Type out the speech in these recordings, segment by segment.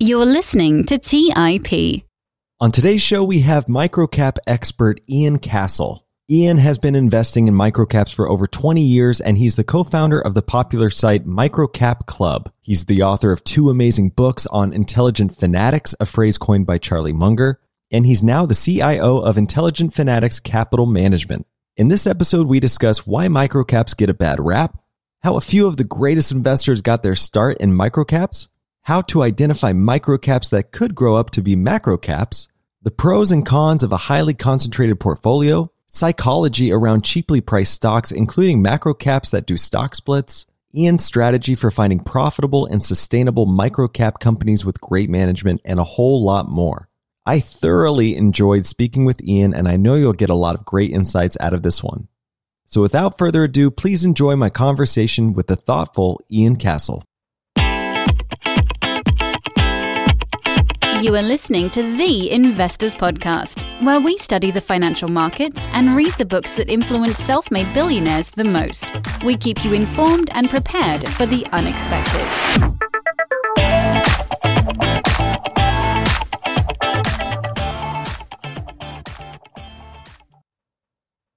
You're listening to TIP. On today's show, we have microcap expert Ian Cassel. Ian has been investing in microcaps for over 20 years, and he's the co founder of the popular site Microcap Club. He's the author of two amazing books on intelligent fanatics, a phrase coined by Charlie Munger, and he's now the CIO of Intelligent Fanatics Capital Management. In this episode, we discuss why microcaps get a bad rap, how a few of the greatest investors got their start in microcaps, how to identify microcaps that could grow up to be macrocaps, the pros and cons of a highly concentrated portfolio, psychology around cheaply priced stocks, including macrocaps that do stock splits, Ian's strategy for finding profitable and sustainable microcap companies with great management, and a whole lot more. I thoroughly enjoyed speaking with Ian, and I know you'll get a lot of great insights out of this one. So, without further ado, please enjoy my conversation with the thoughtful Ian Cassel. You are listening to The Investors Podcast, where we study the financial markets and read the books that influence self made billionaires the most. We keep you informed and prepared for the unexpected.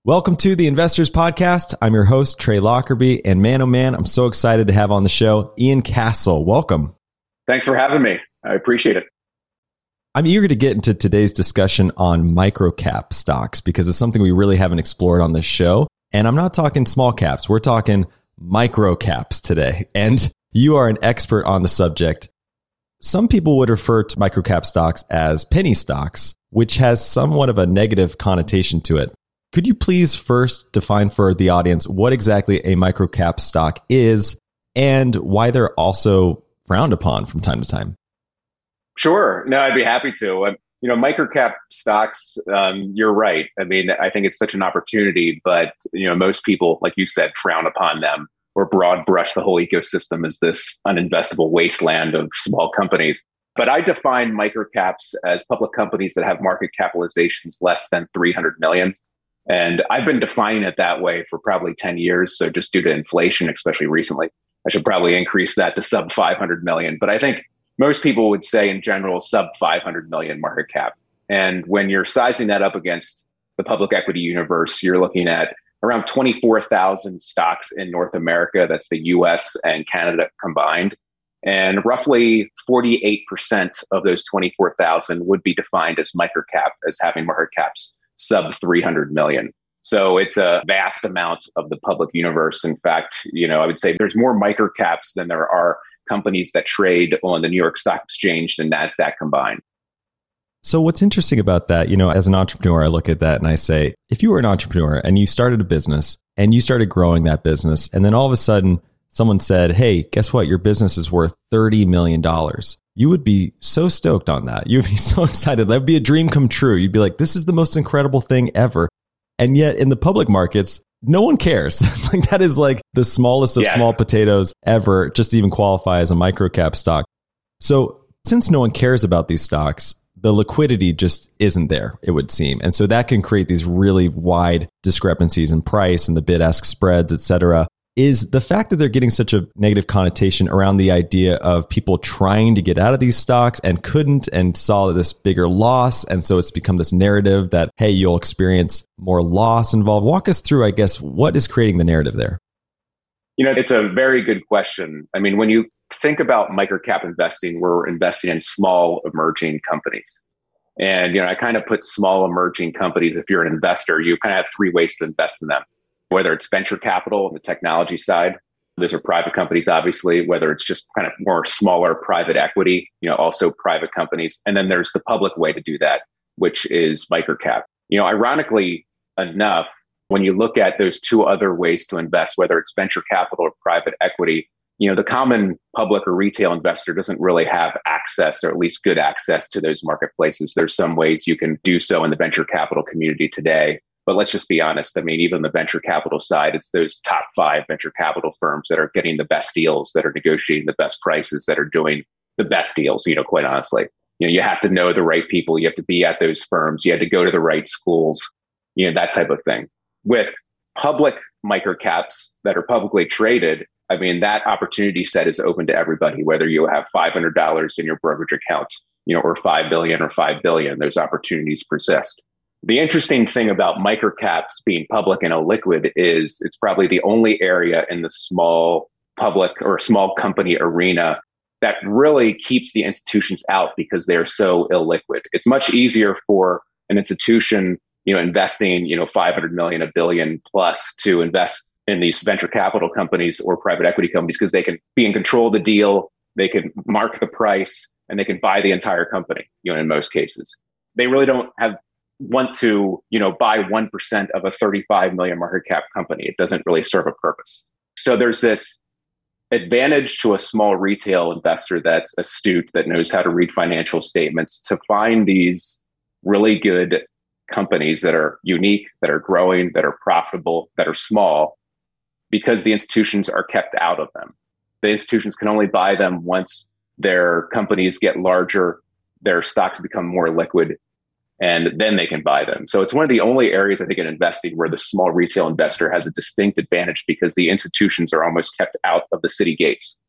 Welcome to the Investors Podcast. I'm your host, Trey Lockerbie, and man, oh man, I'm so excited to have on the show Ian Cassel. Welcome. Thanks for having me. I appreciate it. I'm eager to get into today's discussion on microcap stocks because it's something we really haven't explored on this show. And I'm not talking small caps, we're talking microcaps today. And you are an expert on the subject. Some people would refer to microcap stocks as penny stocks, which has somewhat of a negative connotation to it. Could you please first define for the audience what exactly a microcap stock is and why they're also frowned upon from time to time? Sure. No, I'd be happy to. Um, you know, microcap stocks, um, you're right. I mean, I think it's such an opportunity, but, you know, most people, like you said, frown upon them or broad brush the whole ecosystem as this uninvestable wasteland of small companies. But I define microcaps as public companies that have market capitalizations less than 300 million. And I've been defining it that way for probably 10 years. So just due to inflation, especially recently, I should probably increase that to sub 500 million. But I think most people would say in general sub 500 million market cap. And when you're sizing that up against the public equity universe, you're looking at around 24,000 stocks in North America. That's the US and Canada combined. And roughly 48% of those 24,000 would be defined as microcap, as having market caps sub 300 million. So it's a vast amount of the public universe. In fact, you know, I would say there's more microcaps than there are companies that trade on the New York Stock Exchange and NASDAQ combined. So, what's interesting about that, you know, as an entrepreneur, I look at that and I say, if you were an entrepreneur and you started a business and you started growing that business, and then all of a sudden someone said, hey, guess what? Your business is worth $30 million. You would be so stoked on that. You'd be so excited. That would be a dream come true. You'd be like, this is the most incredible thing ever. And yet, in the public markets, no one cares. like that is like the smallest of yes. small potatoes ever, just to even qualify as a microcap stock. So since no one cares about these stocks, the liquidity just isn't there, it would seem. And so that can create these really wide discrepancies in price and the bid ask spreads, et cetera is the fact that they're getting such a negative connotation around the idea of people trying to get out of these stocks and couldn't and saw this bigger loss. And so it's become this narrative that, hey, you'll experience more loss involved. Walk us through, I guess, what is creating the narrative there? You know, it's a very good question. I mean, when you think about microcap investing, we're investing in small emerging companies. And, you know, I kind of put small emerging companies, if you're an investor, you kind of have three ways to invest in them whether it's venture capital on the technology side. Those are private companies, obviously, whether it's just kind of more smaller private equity, you know, also private companies. And then there's the public way to do that, which is microcap. You know, ironically enough, when you look at those two other ways to invest, whether it's venture capital or private equity, you know, the common public or retail investor doesn't really have access or at least good access to those marketplaces. There's some ways you can do so in the venture capital community today. But let's just be honest. I mean, even the venture capital side, it's those top five venture capital firms that are getting the best deals, that are negotiating the best prices, that are doing the best deals, you know, quite honestly. You know, you have to know the right people. You have to be at those firms. You have to go to the right schools, you know, that type of thing. With public microcaps that are publicly traded, I mean, that opportunity set is open to everybody, whether you have $500 in your brokerage account, you know, or 5 billion or 5 billion, those opportunities persist. The interesting thing about microcaps being public and illiquid is it's probably the only area in the small public or small company arena that really keeps the institutions out because they're so illiquid. It's much easier for an institution, you know, investing, you know, 500 million, a billion plus to invest in these venture capital companies or private equity companies because they can be in control of the deal, they can mark the price, and they can buy the entire company, you know, in most cases. They really don't have want to, you know, buy 1% of a 35 million market cap company. It doesn't really serve a purpose. So there's this advantage to a small retail investor that's astute, that knows how to read financial statements to find these really good companies that are unique, that are growing, that are profitable, that are small, because the institutions are kept out of them. The institutions can only buy them once their companies get larger, their stocks become more liquid, and then they can buy them. So it's one of the only areas I think in investing where the small retail investor has a distinct advantage because the institutions are almost kept out of the city gates.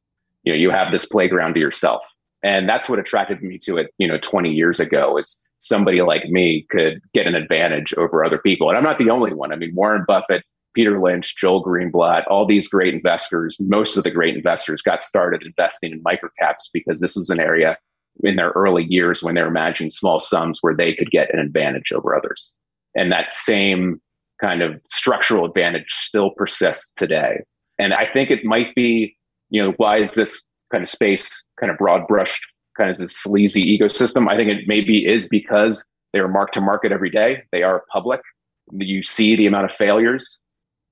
You know, you have this playground to yourself. And that's what attracted me to it, you know, 20 years ago is somebody like me could get an advantage over other people. And I'm not the only one. I mean, Warren Buffett, Peter Lynch, Joel Greenblatt, all these great investors, most of the great investors got started investing in microcaps because this was an area in their early years when they're imagining small sums where they could get an advantage over others. And that same kind of structural advantage still persists today. And I think it might be, you know, why is this kind of space kind of broad brushed, kind of this sleazy ecosystem? I think it maybe is because they are marked to market every day. They are public. You see the amount of failures.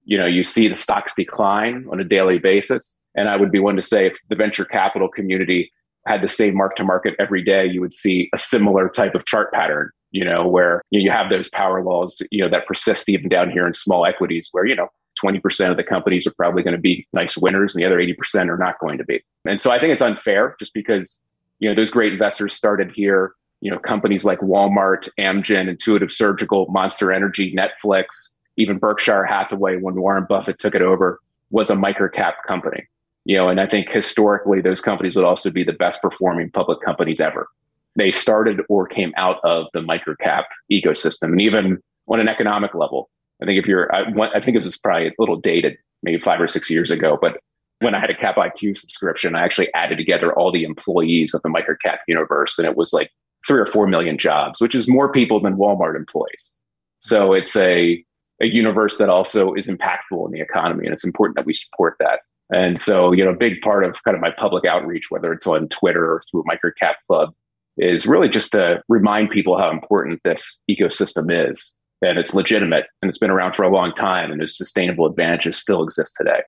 You know, you see the stocks decline on a daily basis. And I would be one to say if the venture capital community had the same mark to market every day, you would see a similar type of chart pattern, you know, where you, have those power laws, you know, that persist even down here in small equities where, you know, 20% of the companies are probably going to be nice winners and the other 80% are not going to be. And so I think it's unfair just because, you know, those great investors started here, you know, companies like Walmart, Amgen, Intuitive Surgical, Monster Energy, Netflix, even Berkshire Hathaway when Warren Buffett took it over was a microcap company you know, and I think historically those companies would also be the best performing public companies ever. They started or came out of the microcap ecosystem, and even on an economic level, I think if you're, I, I think it was probably a little dated, maybe five or six years ago, but when I had a Cap IQ subscription, I actually added together all the employees of the microcap universe, and it was like three or four million jobs, which is more people than Walmart employs. So it's a a universe that also is impactful in the economy, and it's important that we support that. And so, you know, a big part of kind of my public outreach, whether it's on Twitter or through a Microcap Club, is really just to remind people how important this ecosystem is. And it's legitimate and it's been around for a long time and those sustainable advantages still exist today.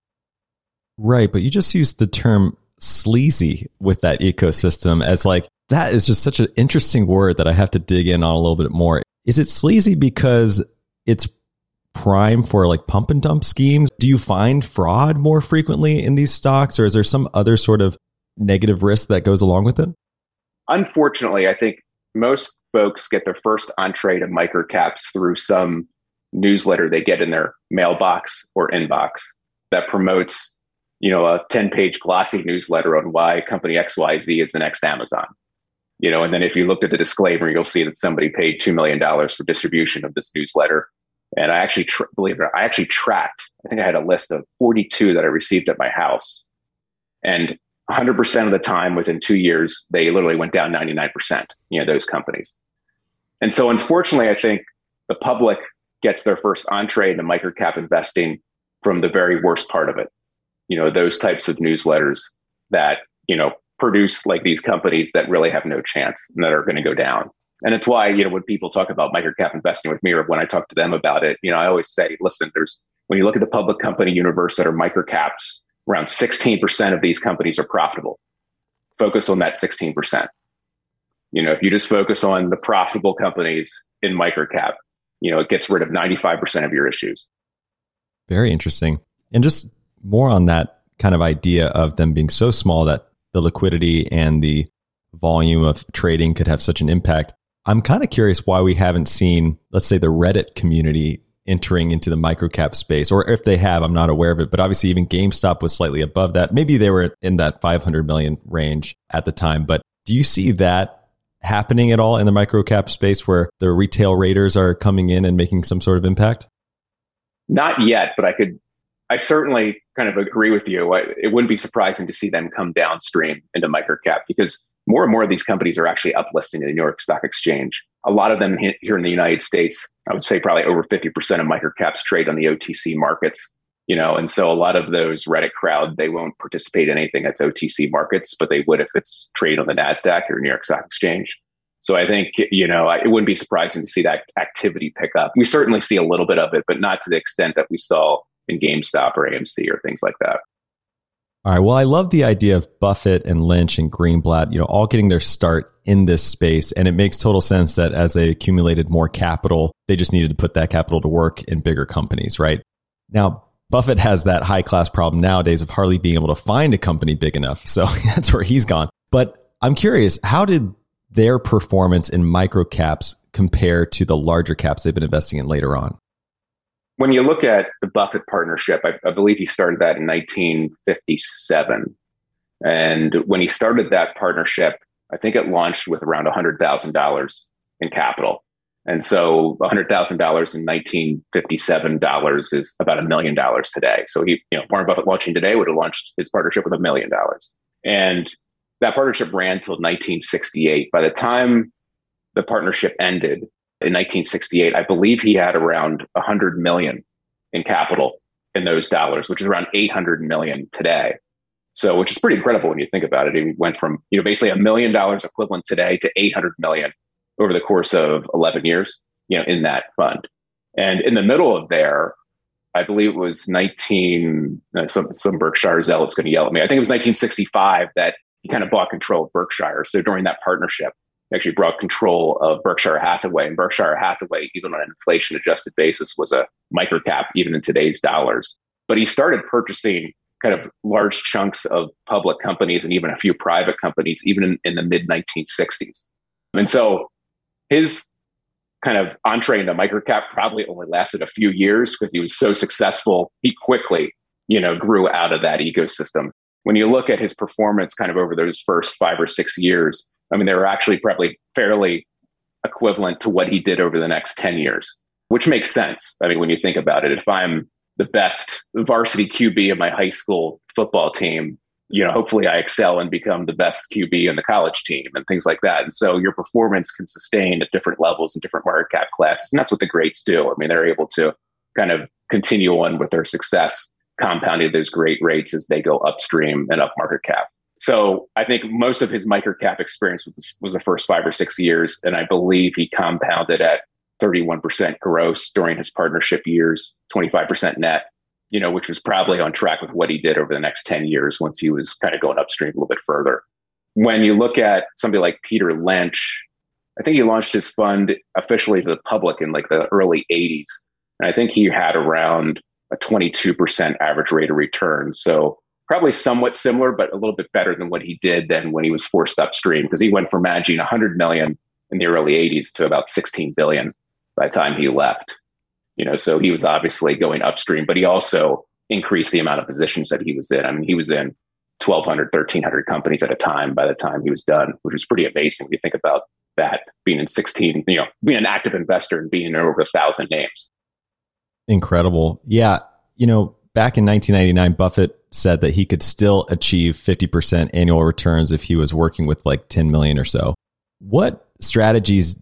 Right. But you just used the term sleazy with that ecosystem as like, that is just such an interesting word that I have to dig in on a little bit more. Is it sleazy because it's prime for like pump and dump schemes? Do you find fraud more frequently in these stocks, or is there some other sort of negative risk that goes along with it? Unfortunately, I think most folks get their first entree to microcaps through some newsletter they get in their mailbox or inbox that promotes, you know, a 10 page glossy newsletter on why company XYZ is the next Amazon. You know, and then if you looked at the disclaimer, you'll see that somebody paid $2 million for distribution of this newsletter and I actually, believe it or not, I actually tracked, I think I had a list of 42 that I received at my house. And 100% of the time within two years, they literally went down 99%, you know, those companies. And so unfortunately, I think the public gets their first entree into microcap investing from the very worst part of it. You know, those types of newsletters that, you know, produce like these companies that really have no chance and that are going to go down. And it's why, you know, when people talk about microcap investing with me or when I talk to them about it, you know, I always say, listen, there's when you look at the public company universe that are microcaps, around 16% of these companies are profitable. Focus on that 16%. You know, if you just focus on the profitable companies in microcap, you know, it gets rid of 95% of your issues. Very interesting. And just more on that kind of idea of them being so small that the liquidity and the volume of trading could have such an impact. I'm kind of curious why we haven't seen, let's say, the Reddit community entering into the microcap space, or if they have, I'm not aware of it. But obviously, even GameStop was slightly above that. Maybe they were in that 500 million range at the time. But do you see that happening at all in the microcap space where the retail raiders are coming in and making some sort of impact? Not yet, but I could. I certainly kind of agree with you. It wouldn't be surprising to see them come downstream into microcap because more and more of these companies are actually uplisting in the New York Stock Exchange. A lot of them here in the United States, I would say probably over 50% of microcaps trade on the OTC markets. You know, and so a lot of those Reddit crowd, they won't participate in anything that's OTC markets, but they would if it's trade on the NASDAQ or New York Stock Exchange. So I think, you know, it wouldn't be surprising to see that activity pick up. We certainly see a little bit of it, but not to the extent that we saw in GameStop or AMC or things like that. All right. Well, I love the idea of Buffett and Lynch and Greenblatt, you know, all getting their start in this space. And it makes total sense that as they accumulated more capital, they just needed to put that capital to work in bigger companies, right? Now, Buffett has that high class problem nowadays of hardly being able to find a company big enough. So that's where he's gone. But I'm curious, how did their performance in micro caps compare to the larger caps they've been investing in later on? When you look at the Buffett partnership, I, I, believe he started that in 1957. And when he started that partnership, I think it launched with around $100,000 in capital. And so $100,000 in 1957 dollars is about a million dollars today. So he, you know, Warren Buffett launching today would have launched his partnership with a million dollars. And that partnership ran till 1968. By the time the partnership ended, in 1968. I believe he had around 100 million in capital in those dollars, which is around 800 million today. So, which is pretty incredible when you think about it. He went from, you know, basically a million dollars equivalent today to 800 million over the course of 11 years, you know, in that fund. And in the middle of there, I believe it was 19, uh, some, some Berkshire zealot's going to yell at me. I think it was 1965 that he kind of bought control of Berkshire. So during that partnership, actually brought control of Berkshire Hathaway. And Berkshire Hathaway, even on an inflation adjusted basis, was a microcap, even in today's dollars. But he started purchasing kind of large chunks of public companies and even a few private companies, even in, in the mid 1960s. And so his kind of entree into microcap probably only lasted a few years because he was so successful. He quickly, you know, grew out of that ecosystem. When you look at his performance kind of over those first five or six years, I mean, they were actually probably fairly equivalent to what he did over the next 10 years, which makes sense. I mean, when you think about it, if I'm the best varsity QB of my high school football team, you know, hopefully I excel and become the best QB in the college team and things like that. And so your performance can sustain at different levels in different market cap classes. And that's what the greats do. I mean, they're able to kind of continue on with their success, compounding those great rates as they go upstream and up market cap. So I think most of his microcap experience was, was the first five or six years. And I believe he compounded at 31% gross during his partnership years, 25% net, you know, which was probably on track with what he did over the next 10 years once he was kind of going upstream a little bit further. When you look at somebody like Peter Lynch, I think he launched his fund officially to the public in like the early 80s. And I think he had around a 22% average rate of return. So probably somewhat similar, but a little bit better than what he did then when he was forced upstream because he went from managing 100 million in the early 80s to about 16 billion by the time he left. You know, so he was obviously going upstream, but he also increased the amount of positions that he was in. I mean, he was in 1,200, 1,300 companies at a time by the time he was done, which was pretty amazing when you think about that being in 16, you know, being an active investor and being in over a thousand names. Incredible. Yeah. You know, back in 1999, Buffett said that he could still achieve 50% annual returns if he was working with like 10 million or so. What strategies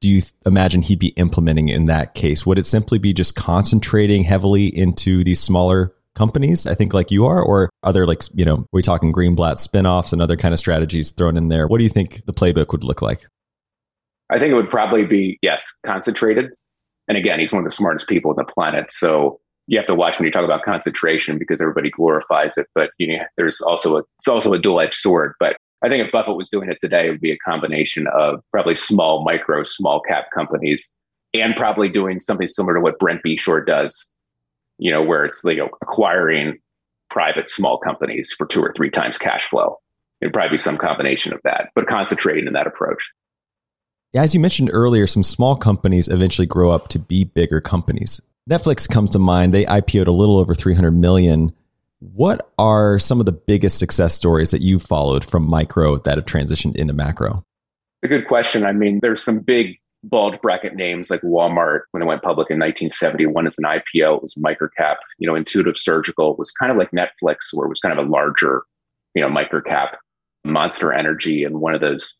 do you imagine he'd be implementing in that case? Would it simply be just concentrating heavily into these smaller companies, I think like you are, or other like, you know, we talking Greenblatt spinoffs and other kind of strategies thrown in there? What do you think the playbook would look like? I think it would probably be, yes, concentrated. And again, he's one of the smartest people on the planet. So you have to watch when you talk about concentration because everybody glorifies it, but you know, there's also a it's also a dual edged sword. But I think if Buffett was doing it today, it would be a combination of probably small, micro, small cap companies, and probably doing something similar to what Brent Beshore does. You know, where it's you know acquiring private small companies for two or three times cash flow. It'd probably be some combination of that, but concentrating in that approach. As you mentioned earlier, some small companies eventually grow up to be bigger companies Netflix comes to mind. They IPO'd a little over 300 million. What are some of the biggest success stories that you've followed from micro that have transitioned into macro? It's a good question. I mean, there's some big bulge bracket names like Walmart when it went public in 1971 as an IPO. It was microcap. You know, Intuitive Surgical was kind of like Netflix, where it was kind of a larger, you know, microcap. Monster Energy and one of those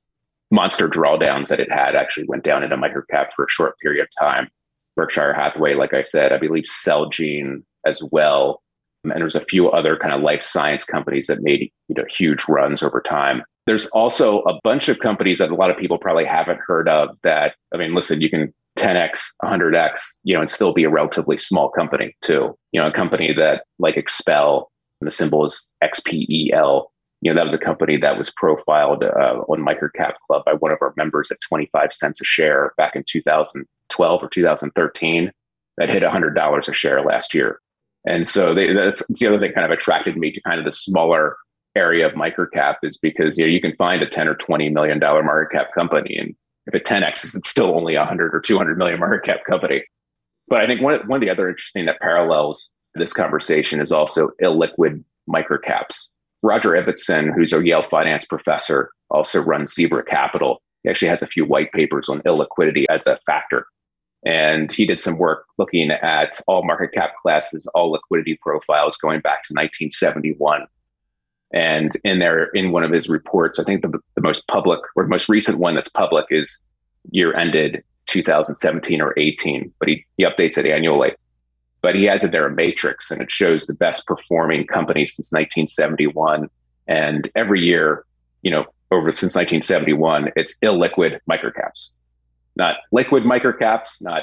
monster drawdowns that it had actually went down into microcap for a short period of time. Berkshire Hathaway, like I said, I believe Celgene as well. And there's a few other kind of life science companies that made you know huge runs over time. There's also a bunch of companies that a lot of people probably haven't heard of that, I mean, listen, you can 10x, 100x, you know, and still be a relatively small company too. You know, a company that like Expel, the symbol is XPEL, you know, that was a company that was profiled uh, on Microcap Club by one of our members at 25 cents a share back in 2012 or 2013 that hit $100 a share last year. And so they, that's, that's the other thing kind of attracted me to kind of the smaller area of microcap is because you know you can find a 10 or 20 million dollar market cap company. And if it 10x it's still only a 100 or 200 million market cap company. But i think one, one of the other interesting that parallels this conversation is also illiquid microcaps. Roger ibbotson who's a yale finance professor also runs zebra capital. He actually has a few white papers on illiquidity as a factor and he did some work looking at all market cap classes all liquidity profiles going back to 1971 and in there, in one of his reports, I think the, the most public or the most recent one that's public is year ended 2017 or 18, but he, he updates it annually. But he has it there a matrix and it shows the best performing companies since 1971. And every year, you know, over since 1971, it's illiquid microcaps, not liquid microcaps, not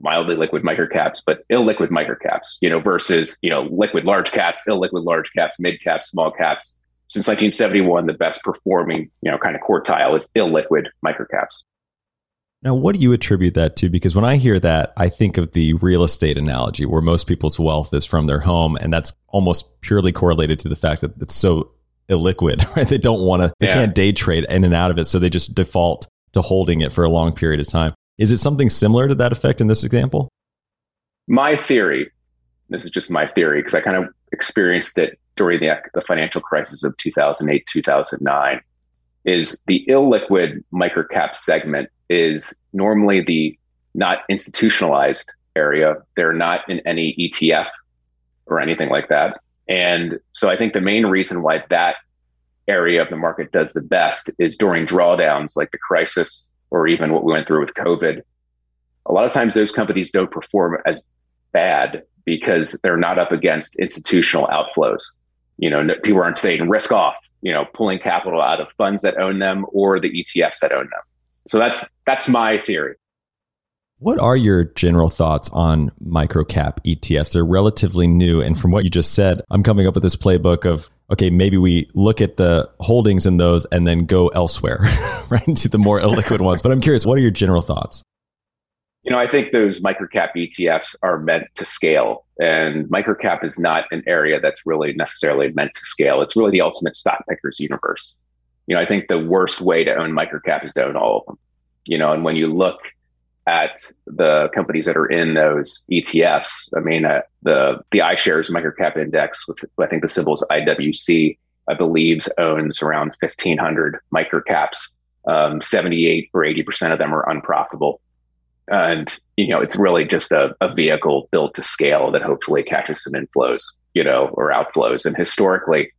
mildly liquid microcaps, but illiquid microcaps, you know, versus, you know, liquid large caps, illiquid large caps, mid caps, small caps. Since 1971, the best performing, you know, kind of quartile is illiquid microcaps. Now, what do you attribute that to? Because when I hear that, I think of the real estate analogy where most people's wealth is from their home. And that's almost purely correlated to the fact that it's so illiquid, right? They don't want to, they yeah. can't day trade in and out of it. So they just default to holding it for a long period of time. Is it something similar to that effect in this example? My theory, this is just my theory, because I kind of experienced it during the, the financial crisis of 2008, 2009, is the illiquid microcap segment is normally the not institutionalized area. They're not in any ETF or anything like that. And so I think the main reason why that area of the market does the best is during drawdowns like the crisis or even what we went through with COVID, a lot of times those companies don't perform as bad because they're not up against institutional outflows. You know, people aren't saying risk off, you know, pulling capital out of funds that own them or the ETFs that own them. So that's that's my theory. What are your general thoughts on microcap ETFs? They're relatively new. And from what you just said, I'm coming up with this playbook of okay, maybe we look at the holdings in those and then go elsewhere, right? To the more illiquid ones. But I'm curious, what are your general thoughts? You know, I think those microcap ETFs are meant to scale. And microcap is not an area that's really necessarily meant to scale. It's really the ultimate stock pickers universe. You know, I think the worst way to own microcap is to own all of them. You know, and when you look at the companies that are in those ETFs. I mean, uh, the the iShares Microcap Index, which I think the symbol is IWC, I believe owns around 1,500 microcaps. Um, 78 or 80 percent of them are unprofitable, and you know it's really just a, a vehicle built to scale that hopefully catches some inflows, you know, or outflows. And historically,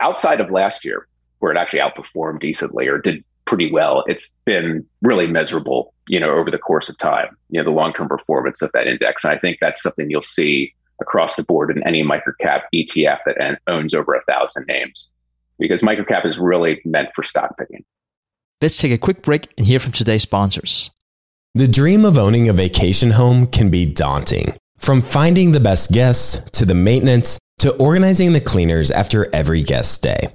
outside of last year, where it actually outperformed decently or did pretty well. It's been really miserable, you know, over the course of time, you know, the long term performance of that index. And I think that's something you'll see across the board in any microcap ETF that owns over a thousand names because microcap is really meant for stock picking. Let's take a quick break and hear from today's sponsors. The dream of owning a vacation home can be daunting. From finding the best guests to the maintenance to organizing the cleaners after every guest stay.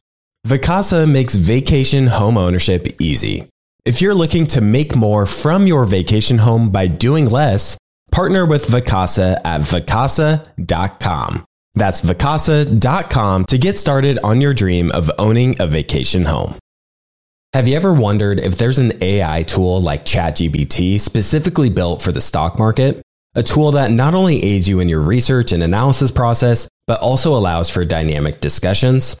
Vacasa makes vacation home ownership easy. If you're looking to make more from your vacation home by doing less, partner with Vacasa at vacasa.com. That's vacasa.com to get started on your dream of owning a vacation home. Have you ever wondered if there's an AI tool like ChatGPT specifically built for the stock market? A tool that not only aids you in your research and analysis process, but also allows for dynamic discussions?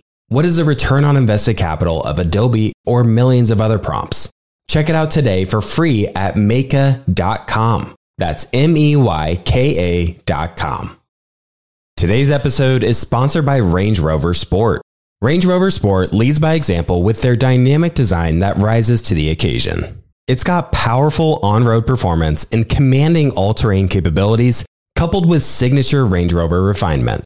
What is the return on invested capital of Adobe or millions of other prompts? Check it out today for free at Meyka.com. That's M E Y K A.com. Today's episode is sponsored by Range Rover Sport. Range Rover Sport leads by example with their dynamic design that rises to the occasion. It's got powerful on road performance and commanding all terrain capabilities, coupled with signature Range Rover refinement.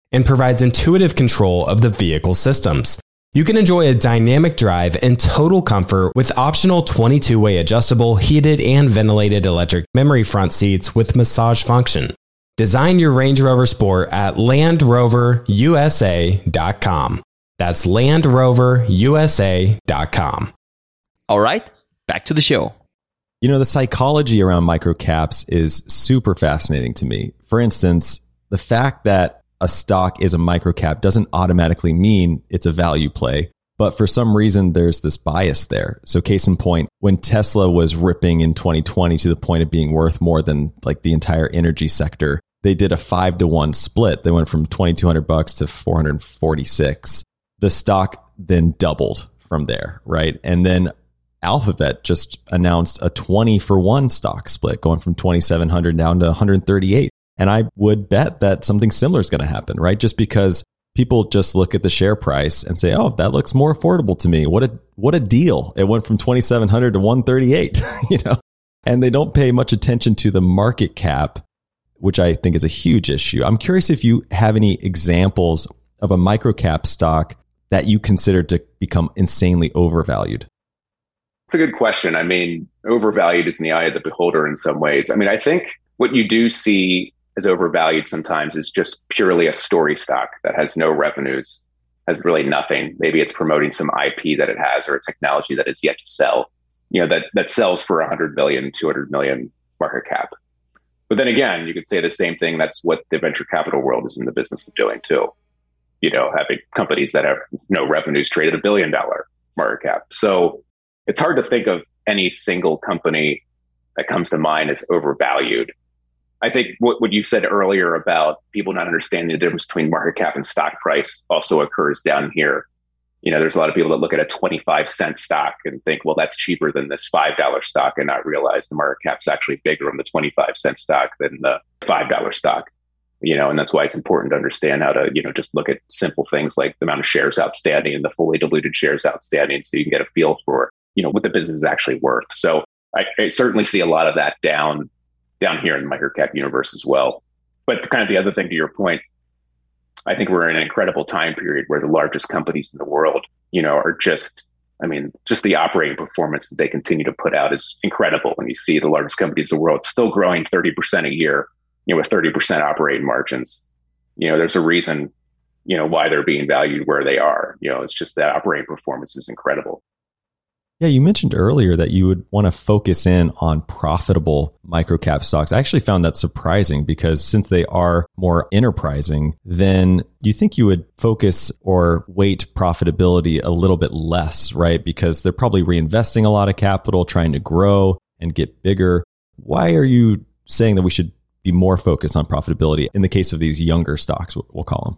and provides intuitive control of the vehicle systems. You can enjoy a dynamic drive and total comfort with optional 22 way adjustable, heated, and ventilated electric memory front seats with massage function. Design your Range Rover Sport at LandRoverUSA.com. That's LandRoverUSA.com. All right, back to the show. You know, the psychology around microcaps is super fascinating to me. For instance, the fact that a stock is a microcap doesn't automatically mean it's a value play. But for some reason, there's this bias there. So, case in point, when Tesla was ripping in 2020 to the point of being worth more than like the entire energy sector, they did a five to one split. They went from 2,200 bucks to 446. The stock then doubled from there, right? And then Alphabet just announced a 20 for one stock split, going from 2,700 down to 138. And I would bet that something similar is going to happen, right? Just because people just look at the share price and say, "Oh, that looks more affordable to me. What a what a deal! It went from 2700 to 138." you know, and they don't pay much attention to the market cap, which I think is a huge issue. I'm curious if you have any examples of a microcap stock that you consider to become insanely overvalued. It's a good question. I mean, overvalued is in the eye of the beholder in some ways. I mean, I think what you do see is overvalued sometimes is just purely a story stock that has no revenues, has really nothing. Maybe it's promoting some IP that it has or a technology that it's yet to sell, you know, that, that sells for 100 million, 200 million market cap. But then again, you could say the same thing. That's what the venture capital world is in the business of doing too. You know, having companies that have no revenues traded a billion dollar market cap. So it's hard to think of any single company that comes to mind as overvalued I think what, what you said earlier about people not understanding the difference between market cap and stock price also occurs down here. You know, there's a lot of people that look at a 25 cent stock and think, well, that's cheaper than this $5 stock and not realize the market cap's actually bigger on the 25 cent stock than the $5 stock. You know, and that's why it's important to understand how to, you know, just look at simple things like the amount of shares outstanding and the fully diluted shares outstanding so you can get a feel for, you know, what the business is actually worth. So I, I certainly see a lot of that down down here in the microcap universe as well. But kind of the other thing to your point, I think we're in an incredible time period where the largest companies in the world, you know, are just, I mean, just the operating performance that they continue to put out is incredible. When you see the largest companies in the world still growing 30% a year, you know, with 30% operating margins, you know, there's a reason, you know, why they're being valued where they are. You know, it's just that operating performance is incredible. Yeah, you mentioned earlier that you would want to focus in on profitable microcap stocks. I actually found that surprising because since they are more enterprising, then you think you would focus or weight profitability a little bit less, right? Because they're probably reinvesting a lot of capital, trying to grow and get bigger. Why are you saying that we should be more focused on profitability in the case of these younger stocks, we'll call them?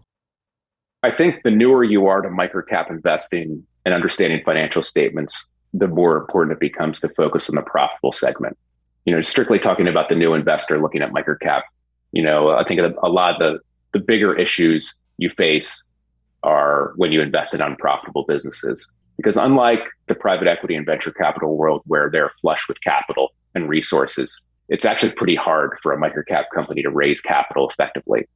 I think the newer you are to microcap investing and understanding financial statements, the more important it becomes to focus on the profitable segment. You know, strictly talking about the new investor looking at microcap, you know, I think a lot of the, the bigger issues you face are when you invest in unprofitable businesses. Because unlike the private equity and venture capital world where they're flush with capital and resources, it's actually pretty hard for a microcap company to raise capital effectively.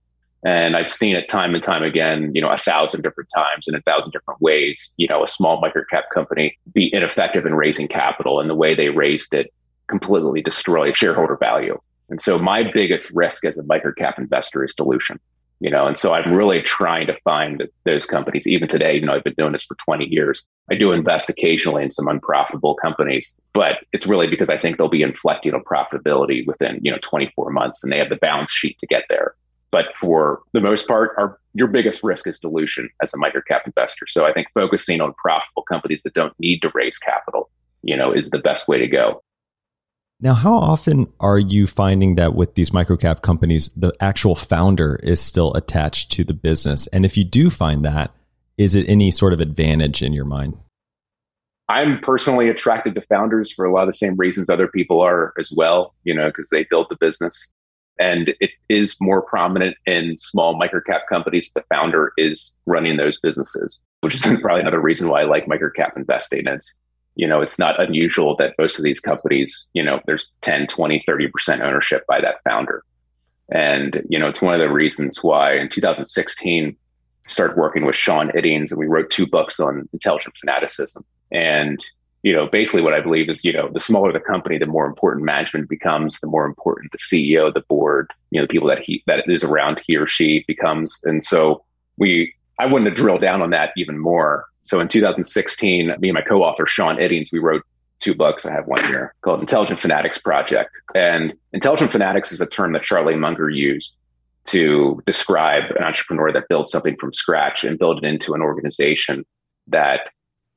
And I've seen it time and time again, you know, a thousand different times in a thousand different ways, you know, a small microcap company be ineffective in raising capital and the way they raised it completely destroyed shareholder value. And so my biggest risk as a microcap investor is dilution, you know, and so I'm really trying to find those companies. Even today, you know, I've been doing this for 20 years. I do invest occasionally in some unprofitable companies, but it's really because I think they'll be inflecting on profitability within, you know, 24 months and they have the balance sheet to get there. But for the most part, our your biggest risk is dilution as a microcap investor. So I think focusing on profitable companies that don't need to raise capital, you know, is the best way to go. Now, how often are you finding that with these microcap companies, the actual founder is still attached to the business? And if you do find that, is it any sort of advantage in your mind? I'm personally attracted to founders for a lot of the same reasons other people are as well, you know, because they built the business and it is more prominent in small microcap companies. The founder is running those businesses, which is probably another reason why I like microcap investing. It's, you know, it's not unusual that most of these companies, you know, there's 10, 20, 30% ownership by that founder. And, you know, it's one of the reasons why in 2016, I started working with Sean Iddings and we wrote two books on intelligent fanaticism. And you know, basically what I believe is, you know, the smaller the company, the more important management becomes, the more important the CEO, the board, you know, the people that he that is around he or she becomes. And so we I wanted to drill down on that even more. So in 2016, me and my co-author Sean Iddings, we wrote two books. I have one here called Intelligent Fanatics Project. And intelligent fanatics is a term that Charlie Munger used to describe an entrepreneur that builds something from scratch and build it into an organization that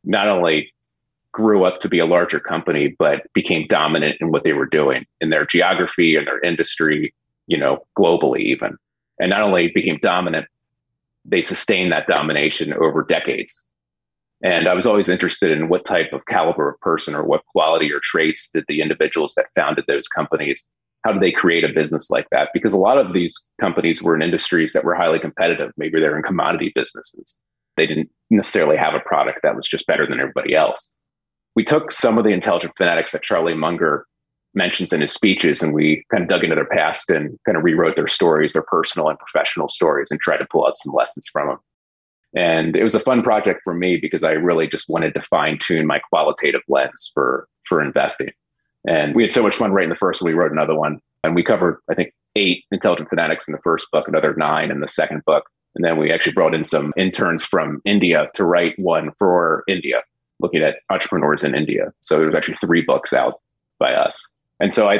not only grew up to be a larger company, but became dominant in what they were doing in their geography and their industry, you know, globally even. And not only became dominant, they sustained that domination over decades. And I was always interested in what type of caliber of person or what quality or traits did the individuals that founded those companies, how did they create a business like that? Because a lot of these companies were in industries that were highly competitive. Maybe they're in commodity businesses. They didn't necessarily have a product that was just better than everybody else we took some of the intelligent fanatics that Charlie Munger mentions in his speeches and we kind of dug into their past and kind of rewrote their stories, their personal and professional stories, and tried to pull out some lessons from them. And it was a fun project for me because I really just wanted to fine tune my qualitative lens for for investing. And we had so much fun writing the first one. We wrote another one, and we covered I think eight intelligent fanatics in the first book, another nine in the second book, and then we actually brought in some interns from India to write one for India looking at entrepreneurs in India. So there's actually three books out by us. And so I,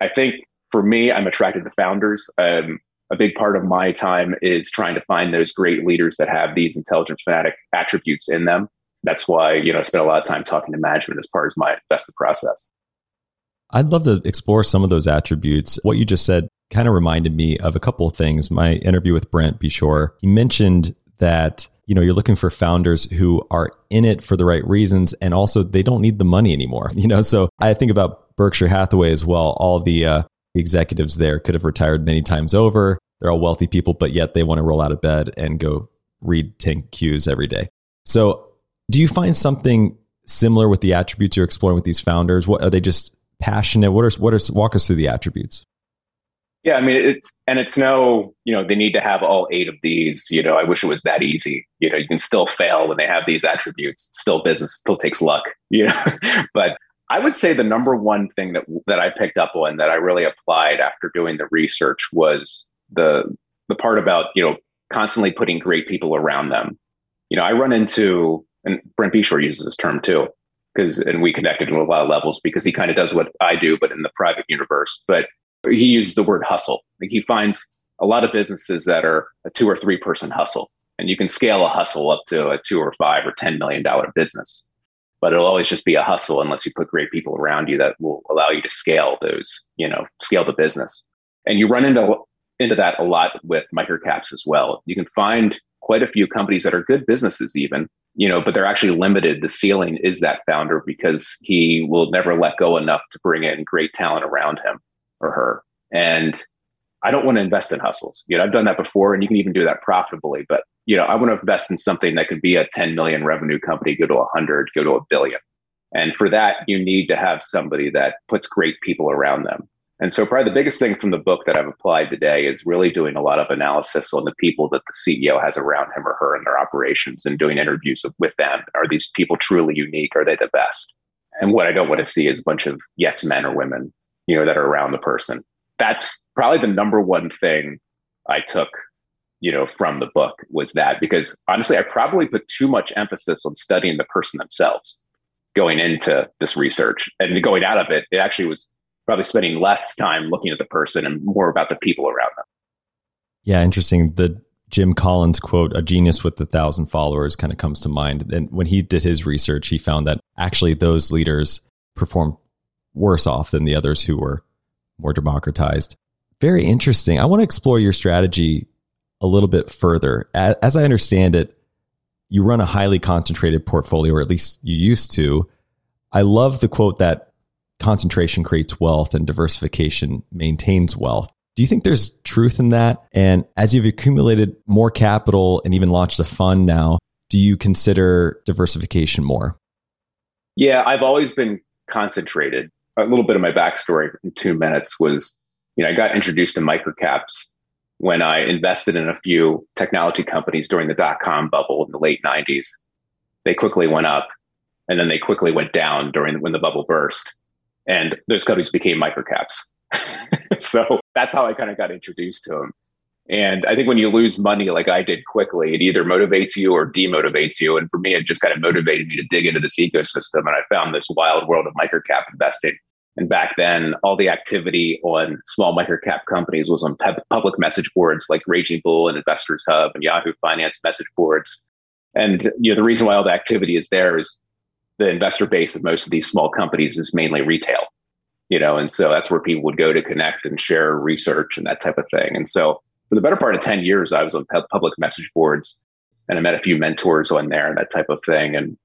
I think for me, I'm attracted to founders. Um, a big part of my time is trying to find those great leaders that have these intelligent fanatic attributes in them. That's why, you know, I spend a lot of time talking to management as part of my investment process. I'd love to explore some of those attributes. What you just said kind of reminded me of a couple of things. My interview with Brent Beshore, he mentioned that you know you're looking for founders who are in it for the right reasons and also they don't need the money anymore you know? So i think about berkshire hathaway as well. All the uh, executives there could have retired many times over. They're all wealthy people but yet they want to roll out of bed and go read 10 Qs every day. So do you find something similar with the attributes you're exploring with these founders? What are they just passionate? What are what are walk us through the attributes yeah, I mean it's and it's no, you know, they need to have all eight of these. You know, I wish it was that easy. You know, you can still fail when they have these attributes. Still business still takes luck. You know, but I would say the number one thing that that I picked up on that I really applied after doing the research was the the part about, you know, constantly putting great people around them. You know, I run into and Brent Beshore uses this term too. because and we connected on a lot of levels because he kind of does what I do, but in the private universe. But he uses the word hustle. Like he finds a lot of businesses that are a two or three person hustle, and you can scale a hustle up to a two or five or ten million dollar business. But it'll always just be a hustle unless you put great people around you that will allow you to scale those, you know, scale the business. And you run into into that a lot with microcaps as well. You can find quite a few companies that are good businesses even you know, but they're actually limited. The ceiling is that founder because he will never let go enough to bring in great talent around him her. And I don't want to invest in hustles. You know, I've done that before and you can even do that profitably, but you know, I want to invest in something that could be a 10 million revenue company, go to a 100, go to a billion. And for that, you need to have somebody that puts great people around them. And so, probably the biggest thing from the book that I've applied today is really doing a lot of analysis on the people that the CEO has around him or her in their operations and doing interviews with them. Are these people truly unique? Are they the best? And what I don't want to see is a bunch of yes men or women, you know, that are around the person. That's probably the number one thing I took, you know, from the book was that because honestly, I probably put too much emphasis on studying the person themselves going into this research and going out of it. It actually was probably spending less time looking at the person and more about the people around them. Yeah, interesting. The Jim Collins quote, a genius with a thousand followers, kind of comes to mind. And when he did his research, he found that actually those leaders perform worse off than the others who were more democratized. Very interesting. I want to explore your strategy a little bit further. As I understand it, you run a highly concentrated portfolio, or at least you used to. I love the quote that concentration creates wealth and diversification maintains wealth. Do you think there's truth in that? And as you've accumulated more capital and even launched a fund now, do you consider diversification more? Yeah, I've always been concentrated. A little bit of my backstory in two minutes was, you know, I got introduced to microcaps when I invested in a few technology companies during the dot com bubble in the late 90s. They quickly went up and then they quickly went down during when the bubble burst and those companies became microcaps. so that's how I kind of got introduced to them. And I think when you lose money like I did quickly, it either motivates you or demotivates you. And for me, it just kind of motivated me to dig into this ecosystem. And I found this wild world of microcap investing. And back then, all the activity on small microcap companies was on public message boards like Raging Bull and Investors Hub and Yahoo Finance message boards. And you know the reason why all the activity is there is the investor base of most of these small companies is mainly retail, you know, and so that's where people would go to connect and share research and that type of thing. And so for the better part of 10 years, I was on public message boards and I met a few mentors on there and that type of thing. And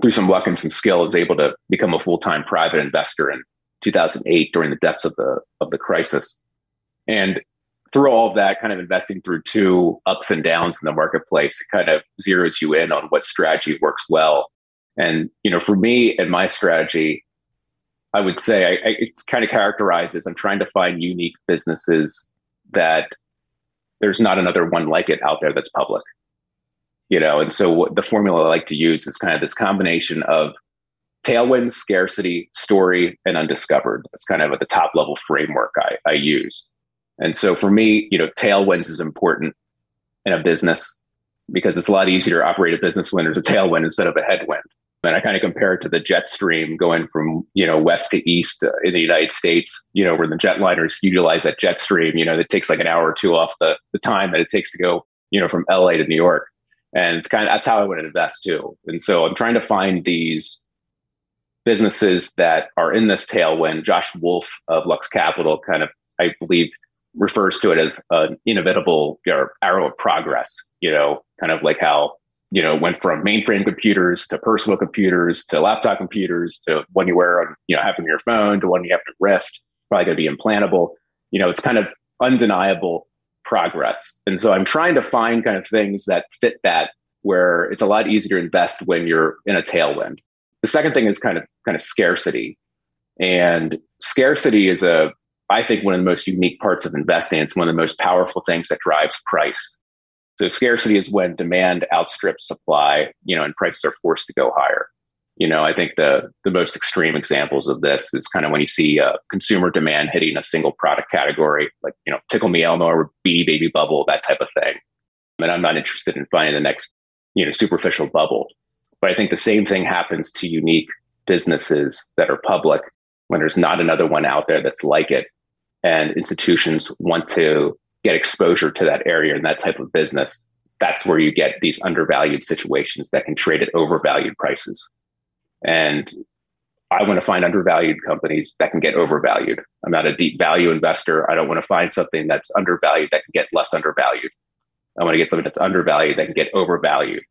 through some luck and some skill, I was able to become a full-time private investor in 2008 during the depths of the, of the crisis. And through all of that, kind of investing through two ups and downs in the marketplace, it kind of zeroes you in on what strategy works well and, you know, for me and my strategy, I would say I, I, it's kind of characterized as I'm trying to find unique businesses that there's not another one like it out there that's public. You know, and so what the formula I like to use is kind of this combination of tailwind, scarcity, story, and undiscovered. That's kind of at the top level framework I, I use. And so for me, you know, tailwinds is important in a business because it's a lot easier to operate a business when there's a tailwind instead of a headwind. And I kind of compare it to the jet stream going from, you know, west to east uh, in the United States, you know, where the jetliners utilize that jet stream, you know, it takes like an hour or two off the, the time that it takes to go, you know, from LA to New York. And it's kind of, that's how I would invest too. And so I'm trying to find these businesses that are in this tailwind. Josh Wolfe of Lux Capital kind of, I believe, refers to it as an inevitable arrow of progress, you know, kind of like how you know, went from mainframe computers to personal computers to laptop computers to one you wear on, you know, having your phone to one you have to wrist, probably going to be implantable. You know, it's kind of undeniable progress. And so I'm trying to find kind of things that fit that where it's a lot easier to invest when you're in a tailwind. The second thing is kind of kind of scarcity. And scarcity is a I think one of the most unique parts of investing. It's one of the most powerful things that drives price. So scarcity is when demand outstrips supply, you know, and prices are forced to go higher. You know, I think the the most extreme examples of this is kind of when you see uh, consumer demand hitting a single product category, like you know, Tickle Me Elmo or Beanie Baby Bubble, that type of thing. And I'm not interested in finding the next, you know, superficial bubble. But I think the same thing happens to unique businesses that are public when there's not another one out there that's like it. And institutions want to get exposure to that area and that type of business. That's where you get these undervalued situations that can trade at overvalued prices. And I want to find undervalued companies that can get overvalued. I'm not a deep value investor. I don't want to find something that's undervalued that can get less undervalued. I want to get something that's undervalued that can get overvalued.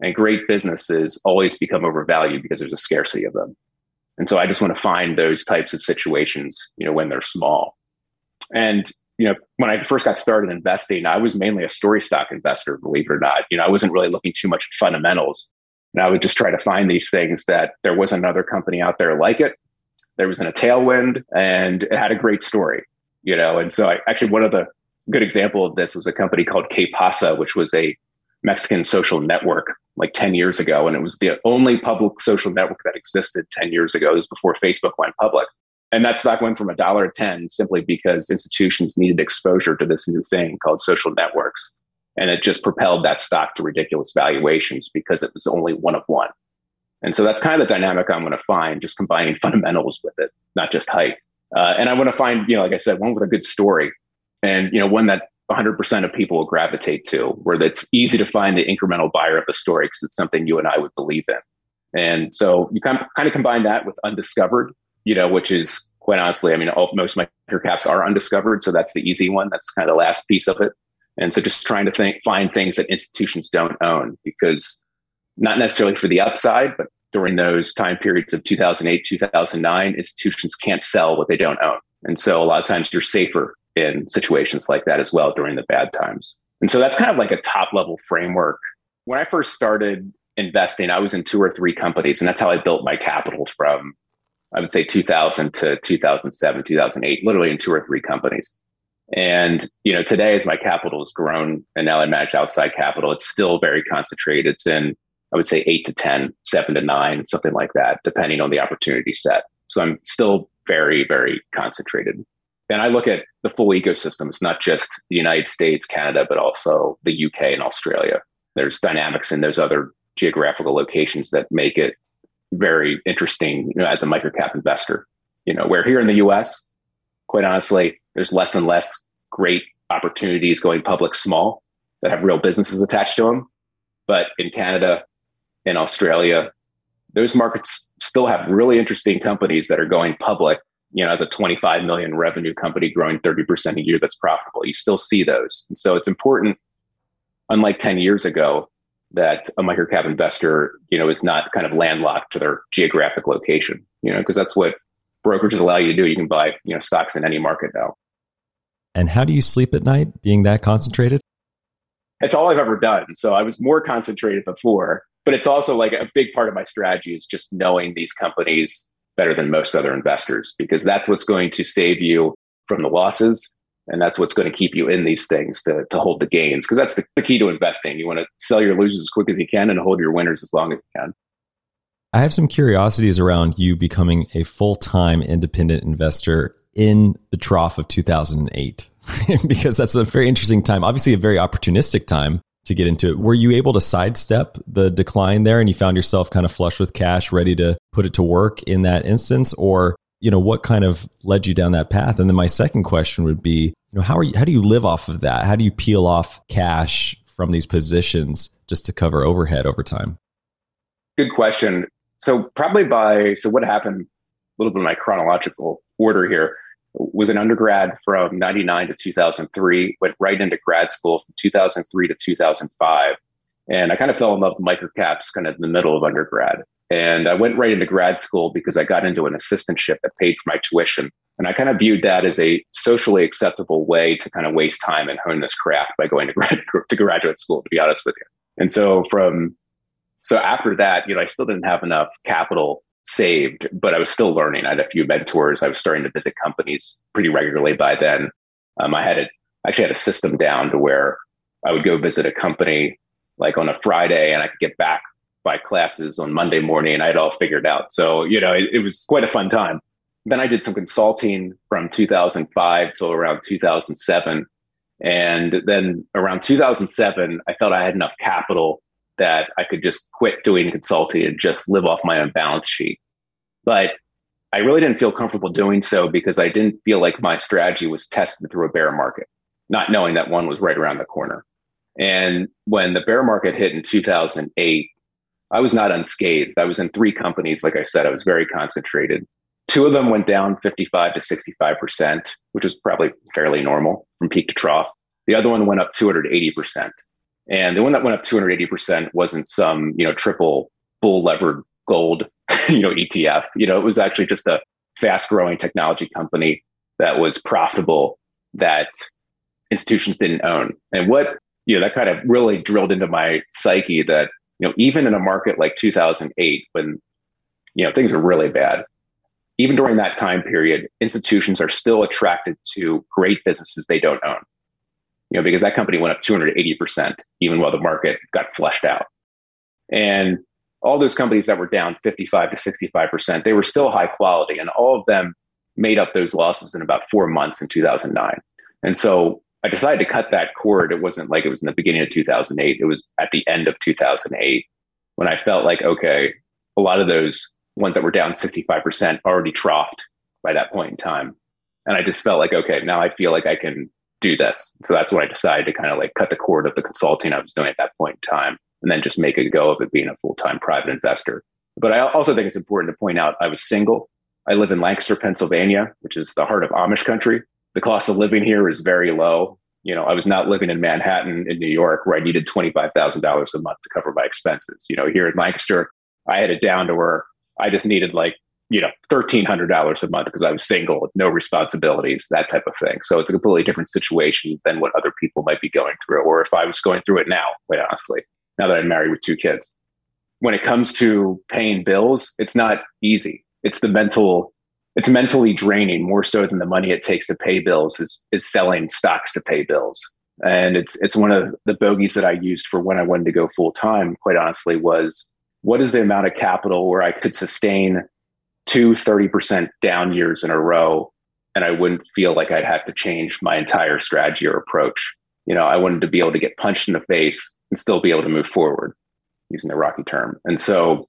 And great businesses always become overvalued because there's a scarcity of them. And so I just want to find those types of situations, you know, when they're small. And, you know, when I first got started investing, I was mainly a story stock investor, believe it or not. You know, I wasn't really looking too much at fundamentals. And I would just try to find these things that there was another company out there like it. There was in a tailwind and it had a great story, you know. And so I actually one of the good example of this was a company called Quepasa, which was a Mexican social network like 10 years ago. And it was the only public social network that existed 10 years ago. This was before Facebook went public. And that stock went from a dollar to 10 simply because institutions needed exposure to this new thing called social networks. And it just propelled that stock to ridiculous valuations because it was only one of one. And so that's kind of the dynamic I'm going to find, just combining fundamentals with it, not just hype. Uh, and I want to find, you know, like I said, one with a good story and, you know, one that 100% of people will gravitate to, where it's easy to find the incremental buyer of the story because it's something you and I would believe in. And so you kind of combine that with undiscovered, you know, which is quite honestly, I mean, all, most microcaps are undiscovered. So that's the easy one. That's kind of the last piece of it. And so just trying to think, find things that institutions don't own because not necessarily for the upside, but during those time periods of 2008, 2009, institutions can't sell what they don't own. And so a lot of times you're safer in situations like that as well during the bad times. And so that's kind of like a top level framework. When I first started investing, I was in two or three companies, and that's how I built my capital from, I would say 2000 to 2007, 2008, literally in two or three companies. And, you know, today as my capital has grown and now I manage outside capital, it's still very concentrated. It's in, I would say eight to 10, seven to nine, something like that, depending on the opportunity set. So I'm still very, very concentrated and I look at the full ecosystem. It's not just the United States, Canada, but also the UK and Australia. There's dynamics in those other geographical locations that make it very interesting you know, as a microcap investor. You know, where here in the US, quite honestly, there's less and less great opportunities going public small that have real businesses attached to them. But in Canada, in Australia, those markets still have really interesting companies that are going public you know, as a 25 million revenue company growing 30% a year that's profitable. You still see those. And so it's important, unlike 10 years ago, that a microcap investor, you know, is not kind of landlocked to their geographic location, you know, because that's what brokerages allow you to do. You can buy, you know, stocks in any market now. And how do you sleep at night being that concentrated? It's all I've ever done. So I was more concentrated before, but it's also like a big part of my strategy is just knowing these companies better than most other investors because that's what's going to save you from the losses and that's what's going to keep you in these things to, to hold the gains because that's the, the key to investing you want to sell your losers as quick as you can and hold your winners as long as you can i have some curiosities around you becoming a full-time independent investor in the trough of 2008 because that's a very interesting time obviously a very opportunistic time to get into it. Were you able to sidestep the decline there and you found yourself kind of flush with cash, ready to put it to work in that instance? Or, you know, what kind of led you down that path? And then my second question would be, you know, how are you how do you live off of that? How do you peel off cash from these positions just to cover overhead over time? Good question. So probably by so what happened a little bit of my chronological order here was an undergrad from 99 to 2003, went right into grad school from 2003 to 2005. And I kind of fell in love with microcaps kind of in the middle of undergrad. And I went right into grad school because I got into an assistantship that paid for my tuition. And I kind of viewed that as a socially acceptable way to kind of waste time and hone this craft by going to, grad, to graduate school, to be honest with you. And so from, so after that, you know, I still didn't have enough capital saved, but I was still learning. I had a few mentors. I was starting to visit companies pretty regularly by then. Um, I had a, actually had a system down to where I would go visit a company like on a Friday and I could get back by classes on Monday morning I had all figured out. So, you know, it, it was quite a fun time. Then I did some consulting from 2005 till around 2007. And then around 2007, I felt I had enough capital that I could just quit doing consulting and just live off my own balance sheet. But I really didn't feel comfortable doing so because I didn't feel like my strategy was tested through a bear market, not knowing that one was right around the corner. And when the bear market hit in 2008, I was not unscathed. I was in three companies. Like I said, I was very concentrated. Two of them went down 55 to 65%, which was probably fairly normal from peak to trough. The other one went up 280%. And the one that went up 280% wasn't some, you know, triple bull levered gold, you know, ETF. You know, it was actually just a fast growing technology company that was profitable that institutions didn't own. And what, you know, that kind of really drilled into my psyche that, you know, even in a market like 2008, when, you know, things are really bad, even during that time period, institutions are still attracted to great businesses they don't own. You know, because that company went up 280%, even while the market got flushed out. And all those companies that were down 55 to 65%, they were still high quality. And all of them made up those losses in about four months in 2009. And so I decided to cut that cord. It wasn't like it was in the beginning of 2008. It was at the end of 2008 when I felt like, okay, a lot of those ones that were down 65% already troughed by that point in time. And I just felt like, okay, now I feel like I can do this. So that's when I decided to kind of like cut the cord of the consulting I was doing at that point in time and then just make a go of it being a full time private investor. But I also think it's important to point out I was single. I live in Lancaster, Pennsylvania, which is the heart of Amish country. The cost of living here is very low. You know, I was not living in Manhattan in New York where I needed $25,000 a month to cover my expenses. You know, here in Lancaster, I had it down to where I just needed like, you know, $1,300 a month because I was single with no responsibilities, that type of thing. So it's a completely different situation than what other people might be going through, or if I was going through it now, quite honestly, now that I'm married with two kids. When it comes to paying bills, it's not easy. It's the mental, it's mentally draining more so than the money it takes to pay bills is, is selling stocks to pay bills. And it's, it's one of the bogeys that I used for when I wanted to go full time, quite honestly, was what is the amount of capital where I could sustain two 30% down years in a row and I wouldn't feel like I'd have to change my entire strategy or approach. You know, I wanted to be able to get punched in the face and still be able to move forward using the Rocky term. And so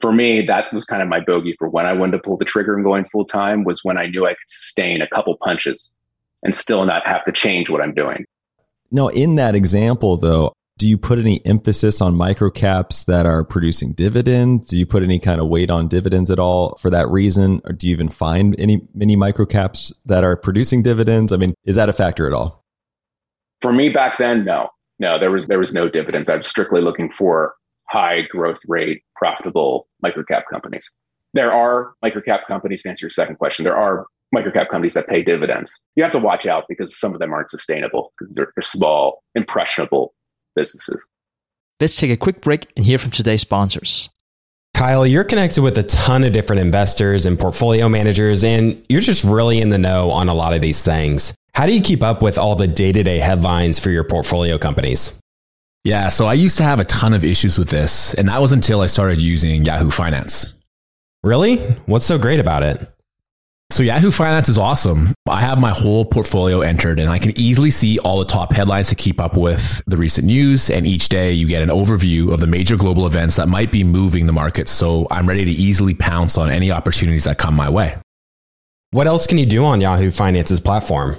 for me, that was kind of my bogey for when I wanted to pull the trigger and going full time was when I knew I could sustain a couple punches and still not have to change what I'm doing. No, in that example though, do you put any emphasis on microcaps that are producing dividends? Do you put any kind of weight on dividends at all for that reason? Or do you even find any many microcaps that are producing dividends? I mean, is that a factor at all? For me back then, no. No, there was there was no dividends. I was strictly looking for high growth rate, profitable microcap companies. There are microcap companies, to answer your second question, there are microcap companies that pay dividends. You have to watch out because some of them aren't sustainable because they're, they're small, impressionable businesses. Let's take a quick break and hear from today's sponsors. Kyle, you're connected with a ton of different investors and portfolio managers, and you're just really in the know on a lot of these things. How do you keep up with all the day to day headlines for your portfolio companies? Yeah, so I used to have a ton of issues with this, and that was until I started using Yahoo Finance. Really? What's so great about it? So Yahoo Finance is awesome. I have my whole portfolio entered and I can easily see all the top headlines to keep up with the recent news. And each day you get an overview of the major global events that might be moving the market. So I'm ready to easily pounce on any opportunities that come my way. What else can you do on Yahoo Finance's platform?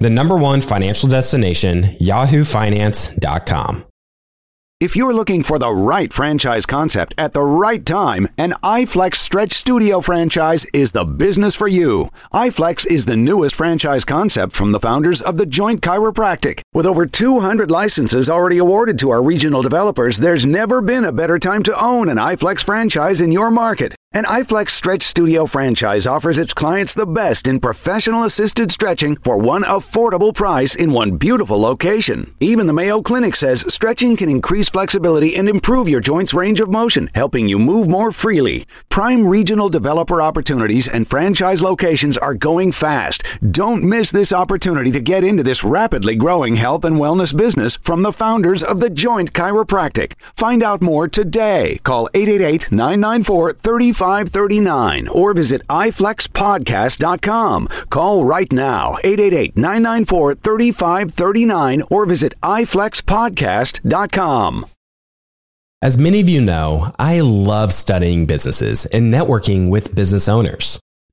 The number one financial destination, yahoofinance.com. If you're looking for the right franchise concept at the right time, an iFlex Stretch Studio franchise is the business for you. iFlex is the newest franchise concept from the founders of The Joint Chiropractic. With over 200 licenses already awarded to our regional developers, there's never been a better time to own an iFlex franchise in your market. An iFlex Stretch Studio franchise offers its clients the best in professional assisted stretching for one affordable price in one beautiful location. Even the Mayo Clinic says stretching can increase flexibility and improve your joints' range of motion, helping you move more freely. Prime regional developer opportunities and franchise locations are going fast. Don't miss this opportunity to get into this rapidly growing health and wellness business from the founders of The Joint Chiropractic. Find out more today. Call 888 994 3539 or visit iflexpodcast.com. Call right now 888 994 3539 or visit iflexpodcast.com. As many of you know, I love studying businesses and networking with business owners.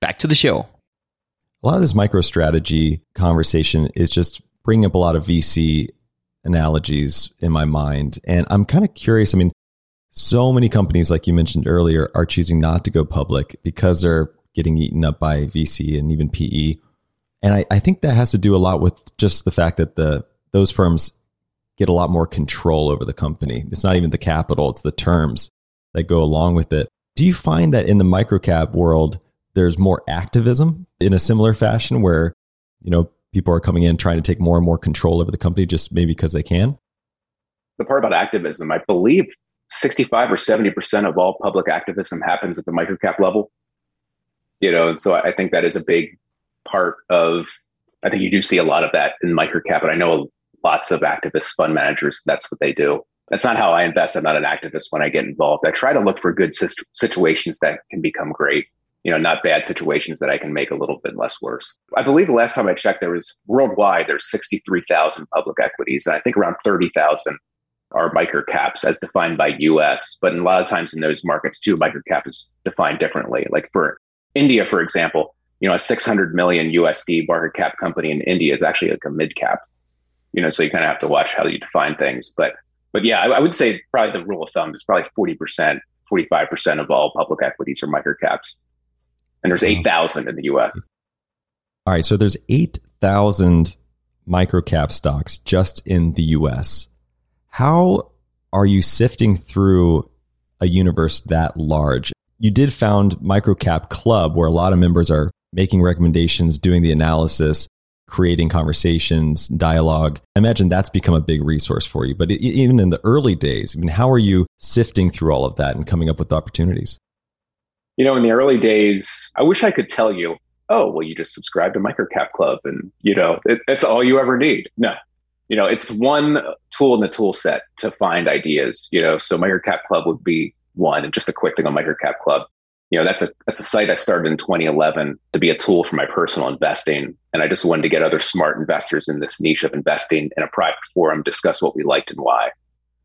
back to the show. A lot of this micro strategy conversation is just bringing up a lot of VC analogies in my mind. And I'm kind of curious. I mean, so many companies, like you mentioned earlier, are choosing not to go public because they're getting eaten up by VC and even PE. And I, I think that has to do a lot with just the fact that the those firms get a lot more control over the company. It's not even the capital, it's the terms that go along with it. Do you find that in the microcap world, there's more activism in a similar fashion where, you know, people are coming in trying to take more and more control over the company just maybe because they can? The part about activism, I believe 65 or 70% of all public activism happens at the microcap level. You know, and so I think that is a big part of, I think you do see a lot of that in microcap, and I know lots of activist fund managers, that's what they do. That's not how I invest. I'm not an activist when I get involved. I try to look for good situations that can become great you know, not bad situations that I can make a little bit less worse. I believe the last time I checked, there was worldwide, there's 63,000 public equities. And I think around 30,000 are microcaps as defined by US. But a lot of times in those markets too, microcap is defined differently. Like for India, for example, you know, a 600 million USD market cap company in India is actually like a mid cap, you know, so you kind of have to watch how you define things. But, but yeah, I, I would say probably the rule of thumb is probably 40%, 45% of all public equities are microcaps and there's hmm. 8,000 in the US. All right, so there's 8,000 microcap stocks just in the US. How are you sifting through a universe that large? You did found Microcap Club where a lot of members are making recommendations, doing the analysis, creating conversations, dialogue. I imagine that's become a big resource for you. But even in the early days, I mean, how are you sifting through all of that and coming up with opportunities? You know, in the early days, I wish I could tell you, oh, well, you just subscribe to Microcap Club and, you know, it, it's all you ever need. No, you know, it's one tool in the tool set to find ideas, you know, so Microcap Club would be one. And just a quick thing on Microcap Club, you know, that's a, that's a site I started in 2011 to be a tool for my personal investing. And I just wanted to get other smart investors in this niche of investing in a private forum, discuss what we liked and why.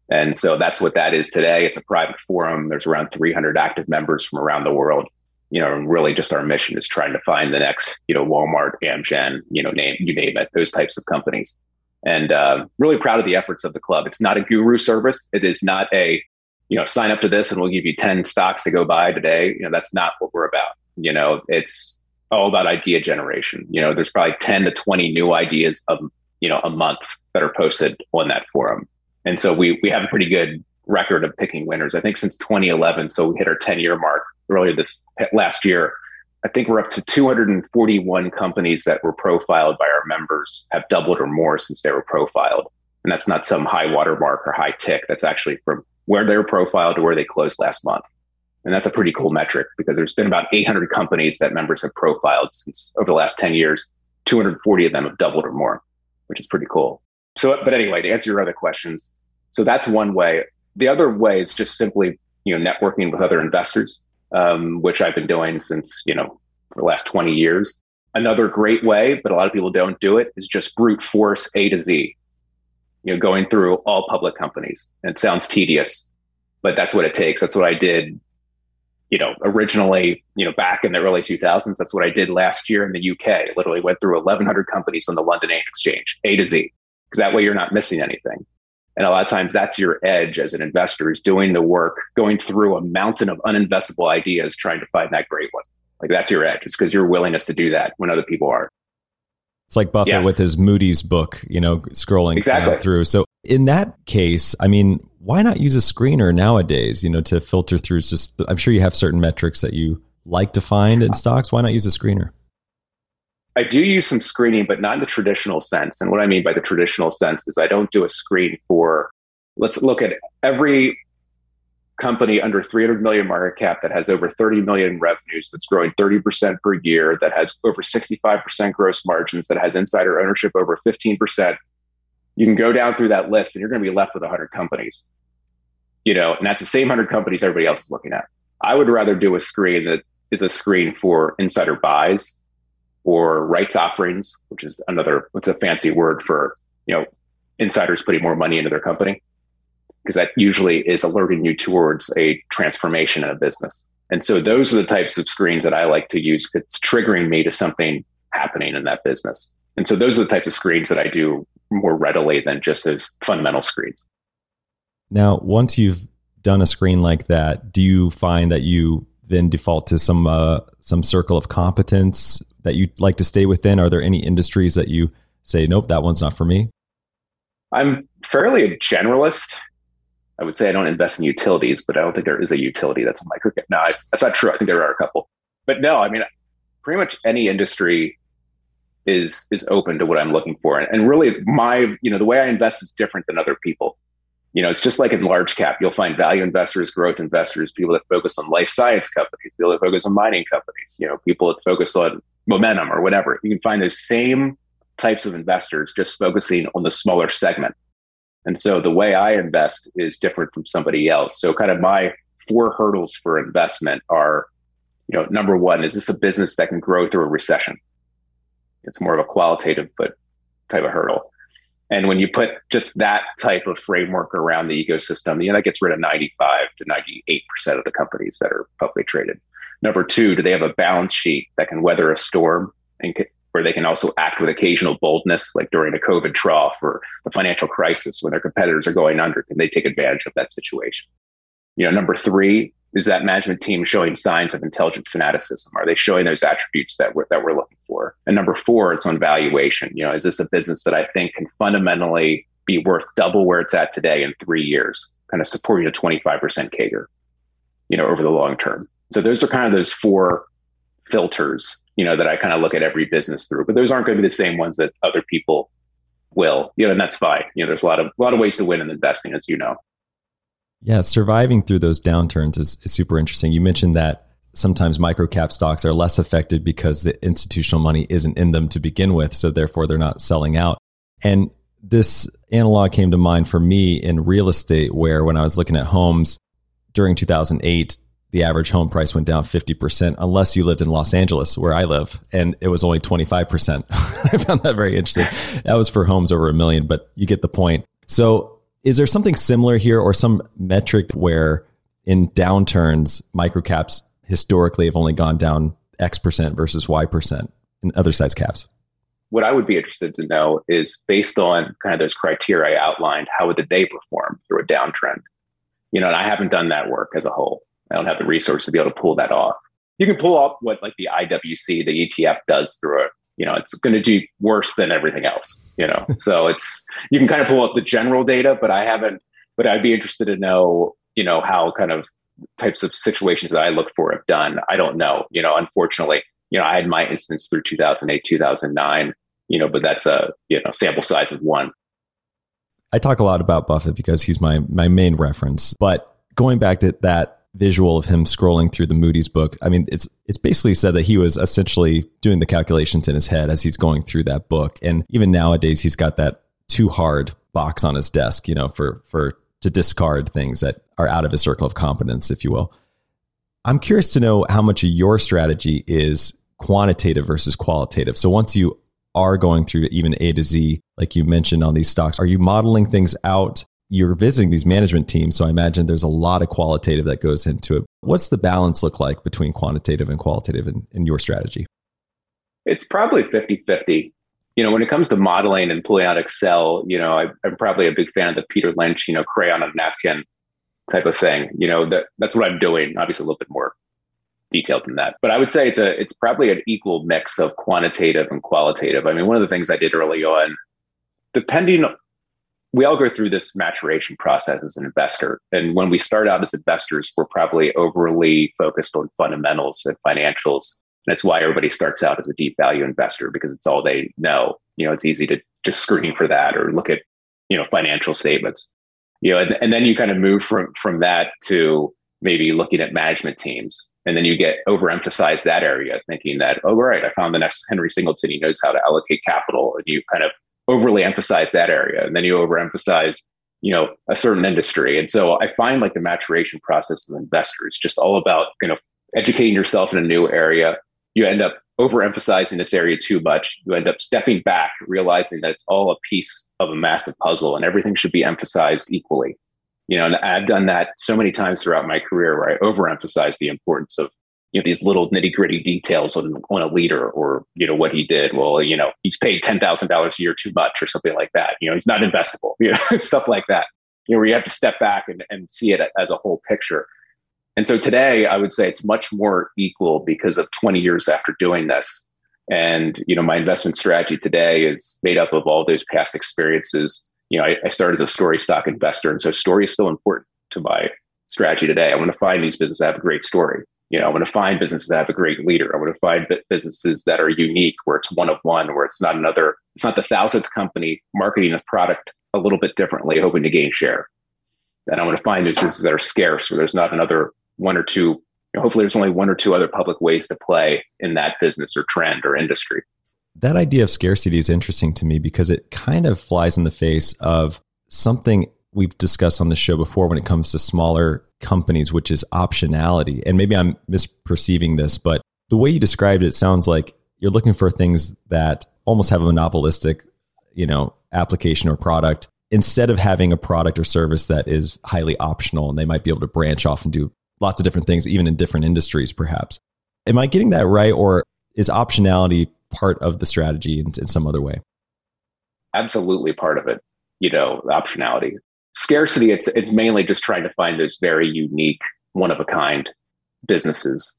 And so that's what that is today. It's a private forum. There's around 300 active members from around the world. You know, and really just our mission is trying to find the next, you know, Walmart, Amgen, you know, name you name it, those types of companies. And uh, really proud of the efforts of the club. It's not a guru service. It is not a, you know, sign up to this and we'll give you 10 stocks to go buy today. You know, that's not what we're about. You know, it's all about idea generation. You know, there's probably 10 to 20 new ideas of, you know, a month that are posted on that forum. And so we, we have a pretty good record of picking winners. I think since 2011, so we hit our 10 year mark earlier this last year. I think we're up to 241 companies that were profiled by our members have doubled or more since they were profiled. And that's not some high watermark or high tick. That's actually from where they were profiled to where they closed last month. And that's a pretty cool metric because there's been about 800 companies that members have profiled since over the last 10 years. 240 of them have doubled or more, which is pretty cool. So, but anyway, to answer your other questions, so that's one way. The other way is just simply, you know, networking with other investors, um, which I've been doing since, you know, for the last 20 years. Another great way, but a lot of people don't do it, is just brute force A to Z. You know, going through all public companies. And it sounds tedious, but that's what it takes. That's what I did, you know, originally, you know, back in the early 2000s. That's what I did last year in the UK. literally went through 1,100 companies on the London Exchange, A to Z, because that way you're not missing anything. And a lot of times that's your edge as an investor is doing the work, going through a mountain of uninvestable ideas, trying to find that great one. Like that's your edge. It's because your willingness to do that when other people are. It's like Buffett yes. with his Moody's book, you know, scrolling exactly. through. So in that case, I mean, why not use a screener nowadays, you know, to filter through just I'm sure you have certain metrics that you like to find in uh, stocks. Why not use a screener? I do use some screening, but not in the traditional sense. And what I mean by the traditional sense is I don't do a screen for, let's look at every company under 300 million market cap that has over 30 million revenues, that's growing 30% per year, that has over 65% gross margins, that has insider ownership over 15%. You can go down through that list and you're going to be left with 100 companies. You know, and that's the same 100 companies everybody else is looking at. I would rather do a screen that is a screen for insider buys or rights offerings, which is another, what's a fancy word for, you know, insiders putting more money into their company. Because that usually is alerting you towards a transformation in a business. And so those are the types of screens that I like to use it's triggering me to something happening in that business. And so those are the types of screens that I do more readily than just as fundamental screens. Now, once you've done a screen like that, do you find that you then default to some uh, some circle of competence that you'd like to stay within? Are there any industries that you say, nope, that one's not for me? I'm fairly a generalist. I would say I don't invest in utilities, but I don't think there is a utility that's a microcap. No, that's not true. I think there are a couple, but no, I mean, pretty much any industry is is open to what I'm looking for. And, and really, my you know the way I invest is different than other people you know, it's just like in large cap, you'll find value investors, growth investors, people that focus on life science companies, people that focus on mining companies, you know, people that focus on momentum or whatever. You can find those same types of investors just focusing on the smaller segment. And so the way I invest is different from somebody else. So kind of my four hurdles for investment are, you know, number one, is this a business that can grow through a recession? It's more of a qualitative but type of hurdle. And when you put just that type of framework around the ecosystem, you know, that gets rid of 95 to 98% of the companies that are publicly traded. Number two, do they have a balance sheet that can weather a storm and where they can also act with occasional boldness, like during a COVID trough or the financial crisis when their competitors are going under? Can they take advantage of that situation? You know, number three, is that management team showing signs of intelligent fanaticism? Are they showing those attributes that we're, that we're looking for? And number four, it's on valuation. You know, is this a business that I think can fundamentally be worth double where it's at today in three years, kind of supporting a 25% CAGR, you know, over the long term? So those are kind of those four filters, you know, that I kind of look at every business through, but those aren't going to be the same ones that other people will, you know, and that's fine. You know, there's a lot of, a lot of ways to win in investing, as you know. Yeah, surviving through those downturns is, is super interesting. You mentioned that sometimes microcap stocks are less affected because the institutional money isn't in them to begin with, so therefore they're not selling out. And this analog came to mind for me in real estate, where when I was looking at homes during 2008, the average home price went down 50%, unless you lived in Los Angeles, where I live, and it was only 25%. I found that very interesting. That was for homes over a million, but you get the point. So is there something similar here or some metric where in downturns, microcaps historically have only gone down X percent versus Y percent in other size caps? what I would be interested to know is based on kind of those criteria I outlined, how would they perform through a downtrend? You know, and I haven't done that work as a whole. I don't have the resources to be able to pull that off. You can pull off what like the IWC, the ETF does through it. You know, it's going to do worse than everything else. You know, so it's you can kind of pull up the general data, but I haven't. But I'd be interested to know, you know, how kind of types of situations that I look for have done. I don't know. You know, unfortunately, you know, I had my instance through 2008, 2009. You know, but that's a you know sample size of one. I talk a lot about Buffett because he's my my main reference. But going back to that visual of him scrolling through the Moody's book. I mean, it's it's basically said that he was essentially doing the calculations in his head as he's going through that book. And even nowadays, he's got that too hard box on his desk, you know, for for to discard things that are out of his circle of competence, if you will. I'm curious to know how much of your strategy is quantitative versus qualitative. So once you are going through even A to Z, like you mentioned on these stocks, are you modeling things out you're visiting these management teams. So I imagine there's a lot of qualitative that goes into it. What's the balance look like between quantitative and qualitative in, in your strategy? It's probably 50 50. You know, when it comes to modeling and pulling out Excel, you know, I, am probably a big fan of the Peter Lynch, you know, crayon on napkin type of thing. You know, that that's what I'm doing. Obviously, a little bit more detailed than that, but I would say it's a it's probably an equal mix of quantitative and qualitative. I mean, one of the things I did early on, depending we all go through this maturation process as an investor. And when we start out as investors, we're probably overly focused on fundamentals and financials. That's why everybody starts out as a deep value investor because it's all they know. You know, it's easy to just screen for that or look at, you know, financial statements. You know, and, and then you kind of move from from that to maybe looking at management teams. And then you get overemphasize that area, thinking that, oh, right, I found the next Henry Singleton. He knows how to allocate capital. And you kind of overly emphasize that area and then you overemphasize you know a certain industry. And so i find like the maturation process of investors just all about you know educating yourself in a new area. You end up overemphasizing this area too much. You end up stepping back realizing that it's all a piece of a massive puzzle and everything should be emphasized equally. You know and i've done that so many times throughout my career where i overemphasize the importance of you know these little nitty gritty details on, on a leader or you know what he did. Well you know he's paid ten thousand dollars a year too much or something like that. You know he's not investable you know stuff like that. You know where you have to step back and, and see it as a whole picture. And so today i would say it's much more equal because of 20 years after doing this. And you know my investment strategy today is made up of all those past experiences. You know I, I started as a story stock investor. And so story is still important to my strategy today. I want to find these businesses that have a great story you know, I want to find businesses that have a great leader. I want to find businesses that are unique, where it's one of one, where it's not another, it's not the thousandth company marketing a product a little bit differently, hoping to gain share. And I want to find businesses that are scarce, where there's not another one or two. You know, hopefully, there's only one or two other public ways to play in that business or trend or industry. That idea of scarcity is interesting to me because it kind of flies in the face of something we've discussed on the show before when it comes to smaller companies, which is optionality. And maybe I'm misperceiving this, but the way you described it sounds like you're looking for things that almost have a monopolistic, you know, application or product instead of having a product or service that is highly optional and they might be able to branch off and do lots of different things even in different industries perhaps. Am I getting that right or is optionality part of the strategy in, in some other way? Absolutely part of it, you know, optionality scarcity it's it's mainly just trying to find those very unique one of a kind businesses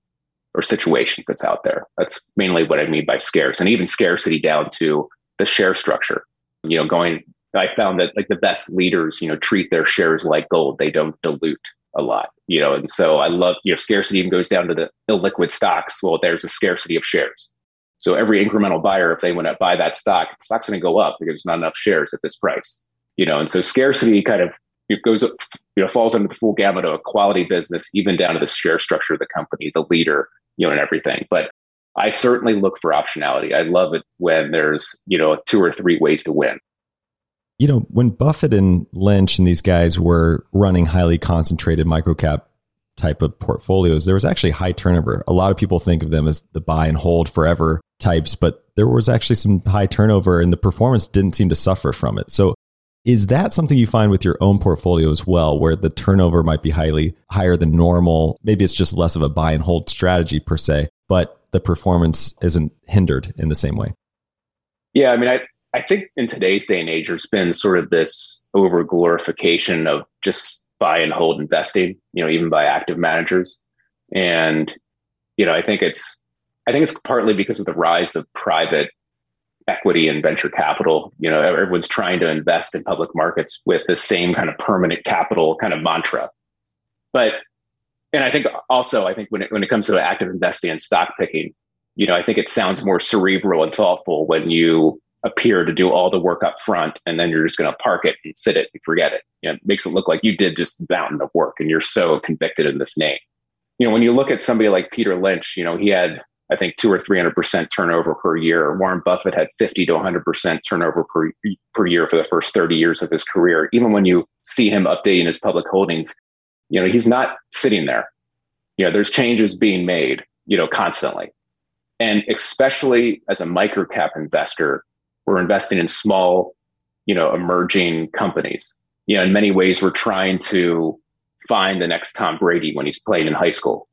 or situations that's out there. That's mainly what i mean by scarce and even scarcity down to the share structure. You know going i found that like the best leaders you know treat their shares like gold. They don't dilute a lot you know and so i love you know scarcity even goes down to the illiquid stocks. Well there's a scarcity of shares. So every incremental buyer if they want to buy that stock the stock's going to go up because there's not enough shares at this price you know, and so scarcity kind of it goes up, you know, falls under the full gamut of a quality business, even down to the share structure of the company, the leader, you know, and everything. But I certainly look for optionality. I love it when there's, you know, two or three ways to win. You know, when Buffett and Lynch and these guys were running highly concentrated microcap type of portfolios, there was actually high turnover. A lot of people think of them as the buy and hold forever types, but there was actually some high turnover and the performance didn't seem to suffer from it. So is that something you find with your own portfolio as well, where the turnover might be highly higher than normal? Maybe it's just less of a buy and hold strategy per se, but the performance isn't hindered in the same way. Yeah, I mean, I, I think in today's day and age, there's been sort of this over glorification of just buy and hold investing, you know, even by active managers. And, you know, I think it's, I think it's partly because of the rise of private equity and venture capital. You know, everyone's trying to invest in public markets with the same kind of permanent capital kind of mantra. But, and I think also, I think when it, when it comes to active investing and stock picking, you know, I think it sounds more cerebral and thoughtful when you appear to do all the work up front and then you're just going to park it and sit it and forget it. You know, it makes it look like you did just the mountain of work and you're so convicted in this name. You know, when you look at somebody like Peter Lynch, you know, he had, I think, two or 300% turnover per year. Warren Buffett had 50 to 100% turnover per, per year for the first 30 years of his career. Even when you see him updating his public holdings, you know, he's not sitting there. You know, there's changes being made, you know, constantly. And especially as a microcap investor, we're investing in small, you know, emerging companies. You know, in many ways, we're trying to find the next Tom Brady when he's playing in high school.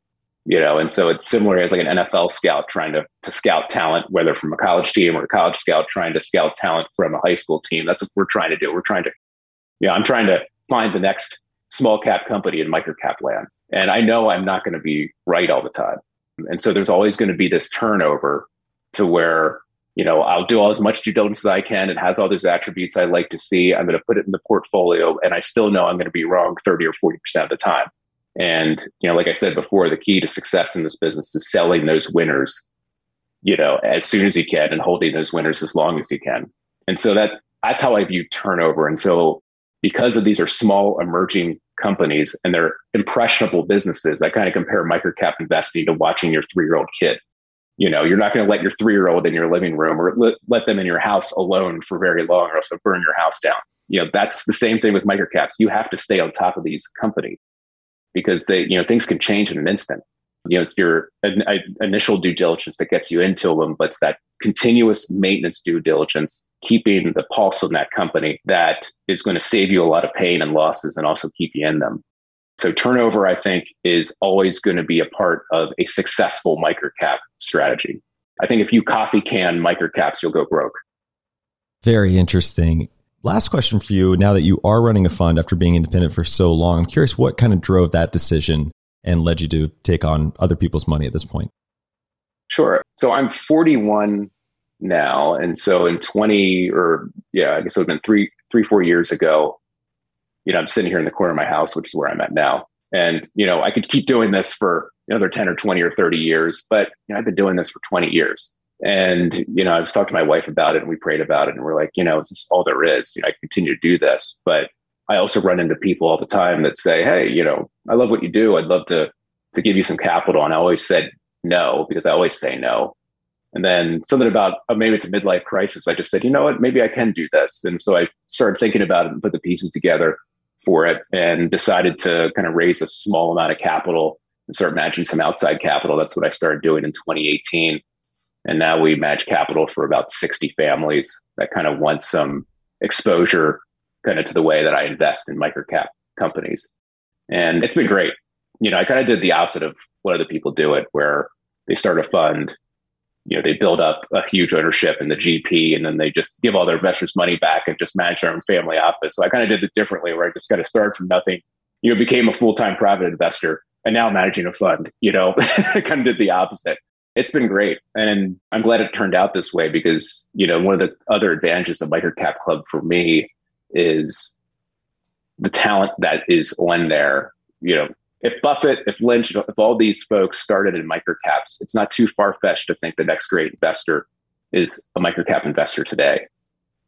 You know, and so it's similar as like an NFL scout trying to to scout talent, whether from a college team or a college scout trying to scout talent from a high school team. That's what we're trying to do. We're trying to, you know, I'm trying to find the next small cap company in microcap land. And I know I'm not going to be right all the time. And so there's always going to be this turnover to where you know, I'll do all as much due diligence as I can. It has all those attributes I like to see. I'm going to put it in the portfolio, and I still know I'm going to be wrong 30 or 40 percent of the time. And you know, like I said before, the key to success in this business is selling those winners, you know, as soon as you can, and holding those winners as long as you can. And so that that's how I view turnover. And so, because of these are small emerging companies and they're impressionable businesses, I kind of compare microcap investing to watching your three year old kid you know you're not going to let your three year old in your living room or let, let them in your house alone for very long or else they'll burn your house down you know that's the same thing with microcaps you have to stay on top of these companies because they you know things can change in an instant you know it's your initial due diligence that gets you into them but it's that continuous maintenance due diligence keeping the pulse on that company that is going to save you a lot of pain and losses and also keep you in them so turnover, I think, is always going to be a part of a successful microcap strategy. I think if you coffee can microcaps, you'll go broke. Very interesting. Last question for you. Now that you are running a fund after being independent for so long, I'm curious what kind of drove that decision and led you to take on other people's money at this point? Sure. So I'm 41 now. And so in 20 or yeah, I guess it would have been three, three, four years ago, you know, I'm sitting here in the corner of my house, which is where I'm at now. And, you know, I could keep doing this for another 10 or 20 or 30 years, but you know, I've been doing this for 20 years. And, you know, I was talking to my wife about it and we prayed about it and we're like, you know, this all there is. You know, I continue to do this. But I also run into people all the time that say, Hey, you know, I love what you do. I'd love to to give you some capital. And I always said no, because I always say no. And then something about oh, maybe it's a midlife crisis. I just said, you know what, maybe I can do this. And so I started thinking about it and put the pieces together for it and decided to kind of raise a small amount of capital and start matching some outside capital. That's what I started doing in 2018. And now we match capital for about 60 families that kind of want some exposure kind of to the way that I invest in microcap companies. And it's been great. You know, I kind of did the opposite of what other people do it, where they start a fund you know, they build up a huge ownership in the GP and then they just give all their investors money back and just manage their own family office. So I kind of did it differently where I just kind of started from nothing, you know, became a full-time private investor and now managing a fund, you know, kind of did the opposite. It's been great. And I'm glad it turned out this way because, you know, one of the other advantages of Microcap Club for me is the talent that is on there, you know, if Buffett, if Lynch, if all these folks started in microcaps, it's not too far fetched to think the next great investor is a microcap investor today.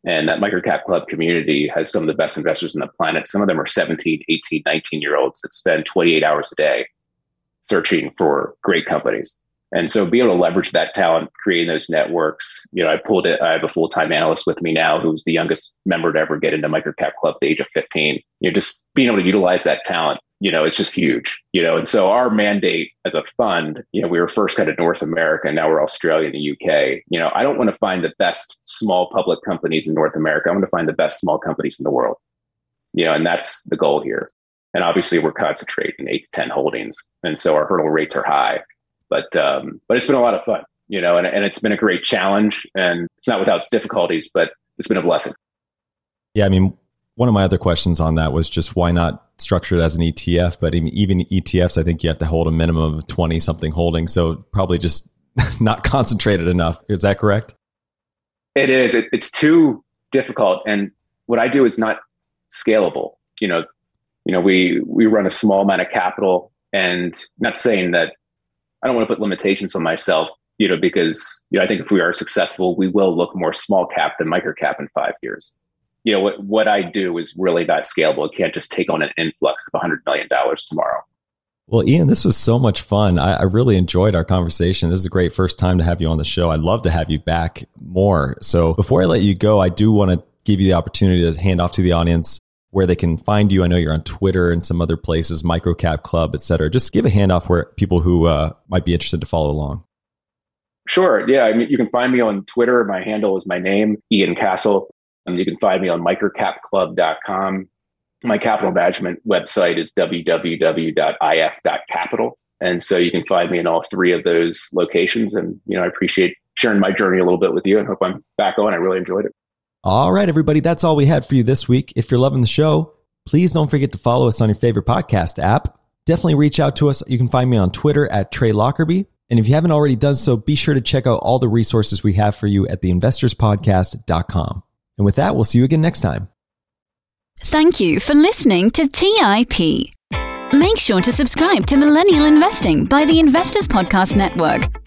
And that microcap club community has some of the best investors on the planet. Some of them are 17, 18, 19 year olds that spend 28 hours a day searching for great companies. And so being able to leverage that talent, creating those networks, you know, I pulled it. I have a full time analyst with me now who's the youngest member to ever get into microcap club at the age of 15. You know, just being able to utilize that talent you know, it's just huge, you know. And so our mandate as a fund, you know, we were first kind of North America, and now we're Australia and the UK. You know, I don't want to find the best small public companies in North America. I want to find the best small companies in the world. You know, and that's the goal here. And obviously we're concentrating eight to 10 holdings. And so our hurdle rates are high. But um, but it's been a lot of fun. you know, and, and it's been a great challenge and it's not without its difficulties, but it's been a blessing. Yeah, I mean, one of my other questions on that was just why not structure it as an ETF? But even ETFs, I think you have to hold a minimum of 20 something holding. So probably just not concentrated enough. Is that correct? It is. It, it's too difficult. And what I do is not scalable. You know, you know, we, we run a small amount of capital and not saying that I don't want to put limitations on myself, you know, because, you know, I think if we are successful, we will look more small cap than micro cap in five years you know what what I do is really not scalable. It can't just take on an influx of hundred million dollars tomorrow. Well, Ian, this was so much fun. I, I, really enjoyed our conversation. This is a great first time to have you on the show. I'd love to have you back more. So before I let you go, I do want to give you the opportunity to hand off to the audience where they can find you. I know you're on Twitter and some other places, Microcap Club, et cetera. Just give a handoff where people who uh, might be interested to follow along. Sure. Yeah. I mean, you can find me on Twitter. My handle is my name, Ian Cassel. And you can find me on microcapclub.com. My capital management website is www.if.capital. And so you can find me in all three of those locations. And, you know, I appreciate sharing my journey a little bit with you and hope I'm back on. I really enjoyed it. All right, everybody. That's all we had for you this week. If you're loving the show, please don't forget to follow us on your favorite podcast app. Definitely reach out to us. You can find me on Twitter at Trey Lockerbie. And if you haven't already done so, be sure to check out all the resources we have for you at theinvestorspodcast.com. And with that, we'll see you again next time. Thank you for listening to TIP. Make sure to subscribe to Millennial Investing by the Investors Podcast Network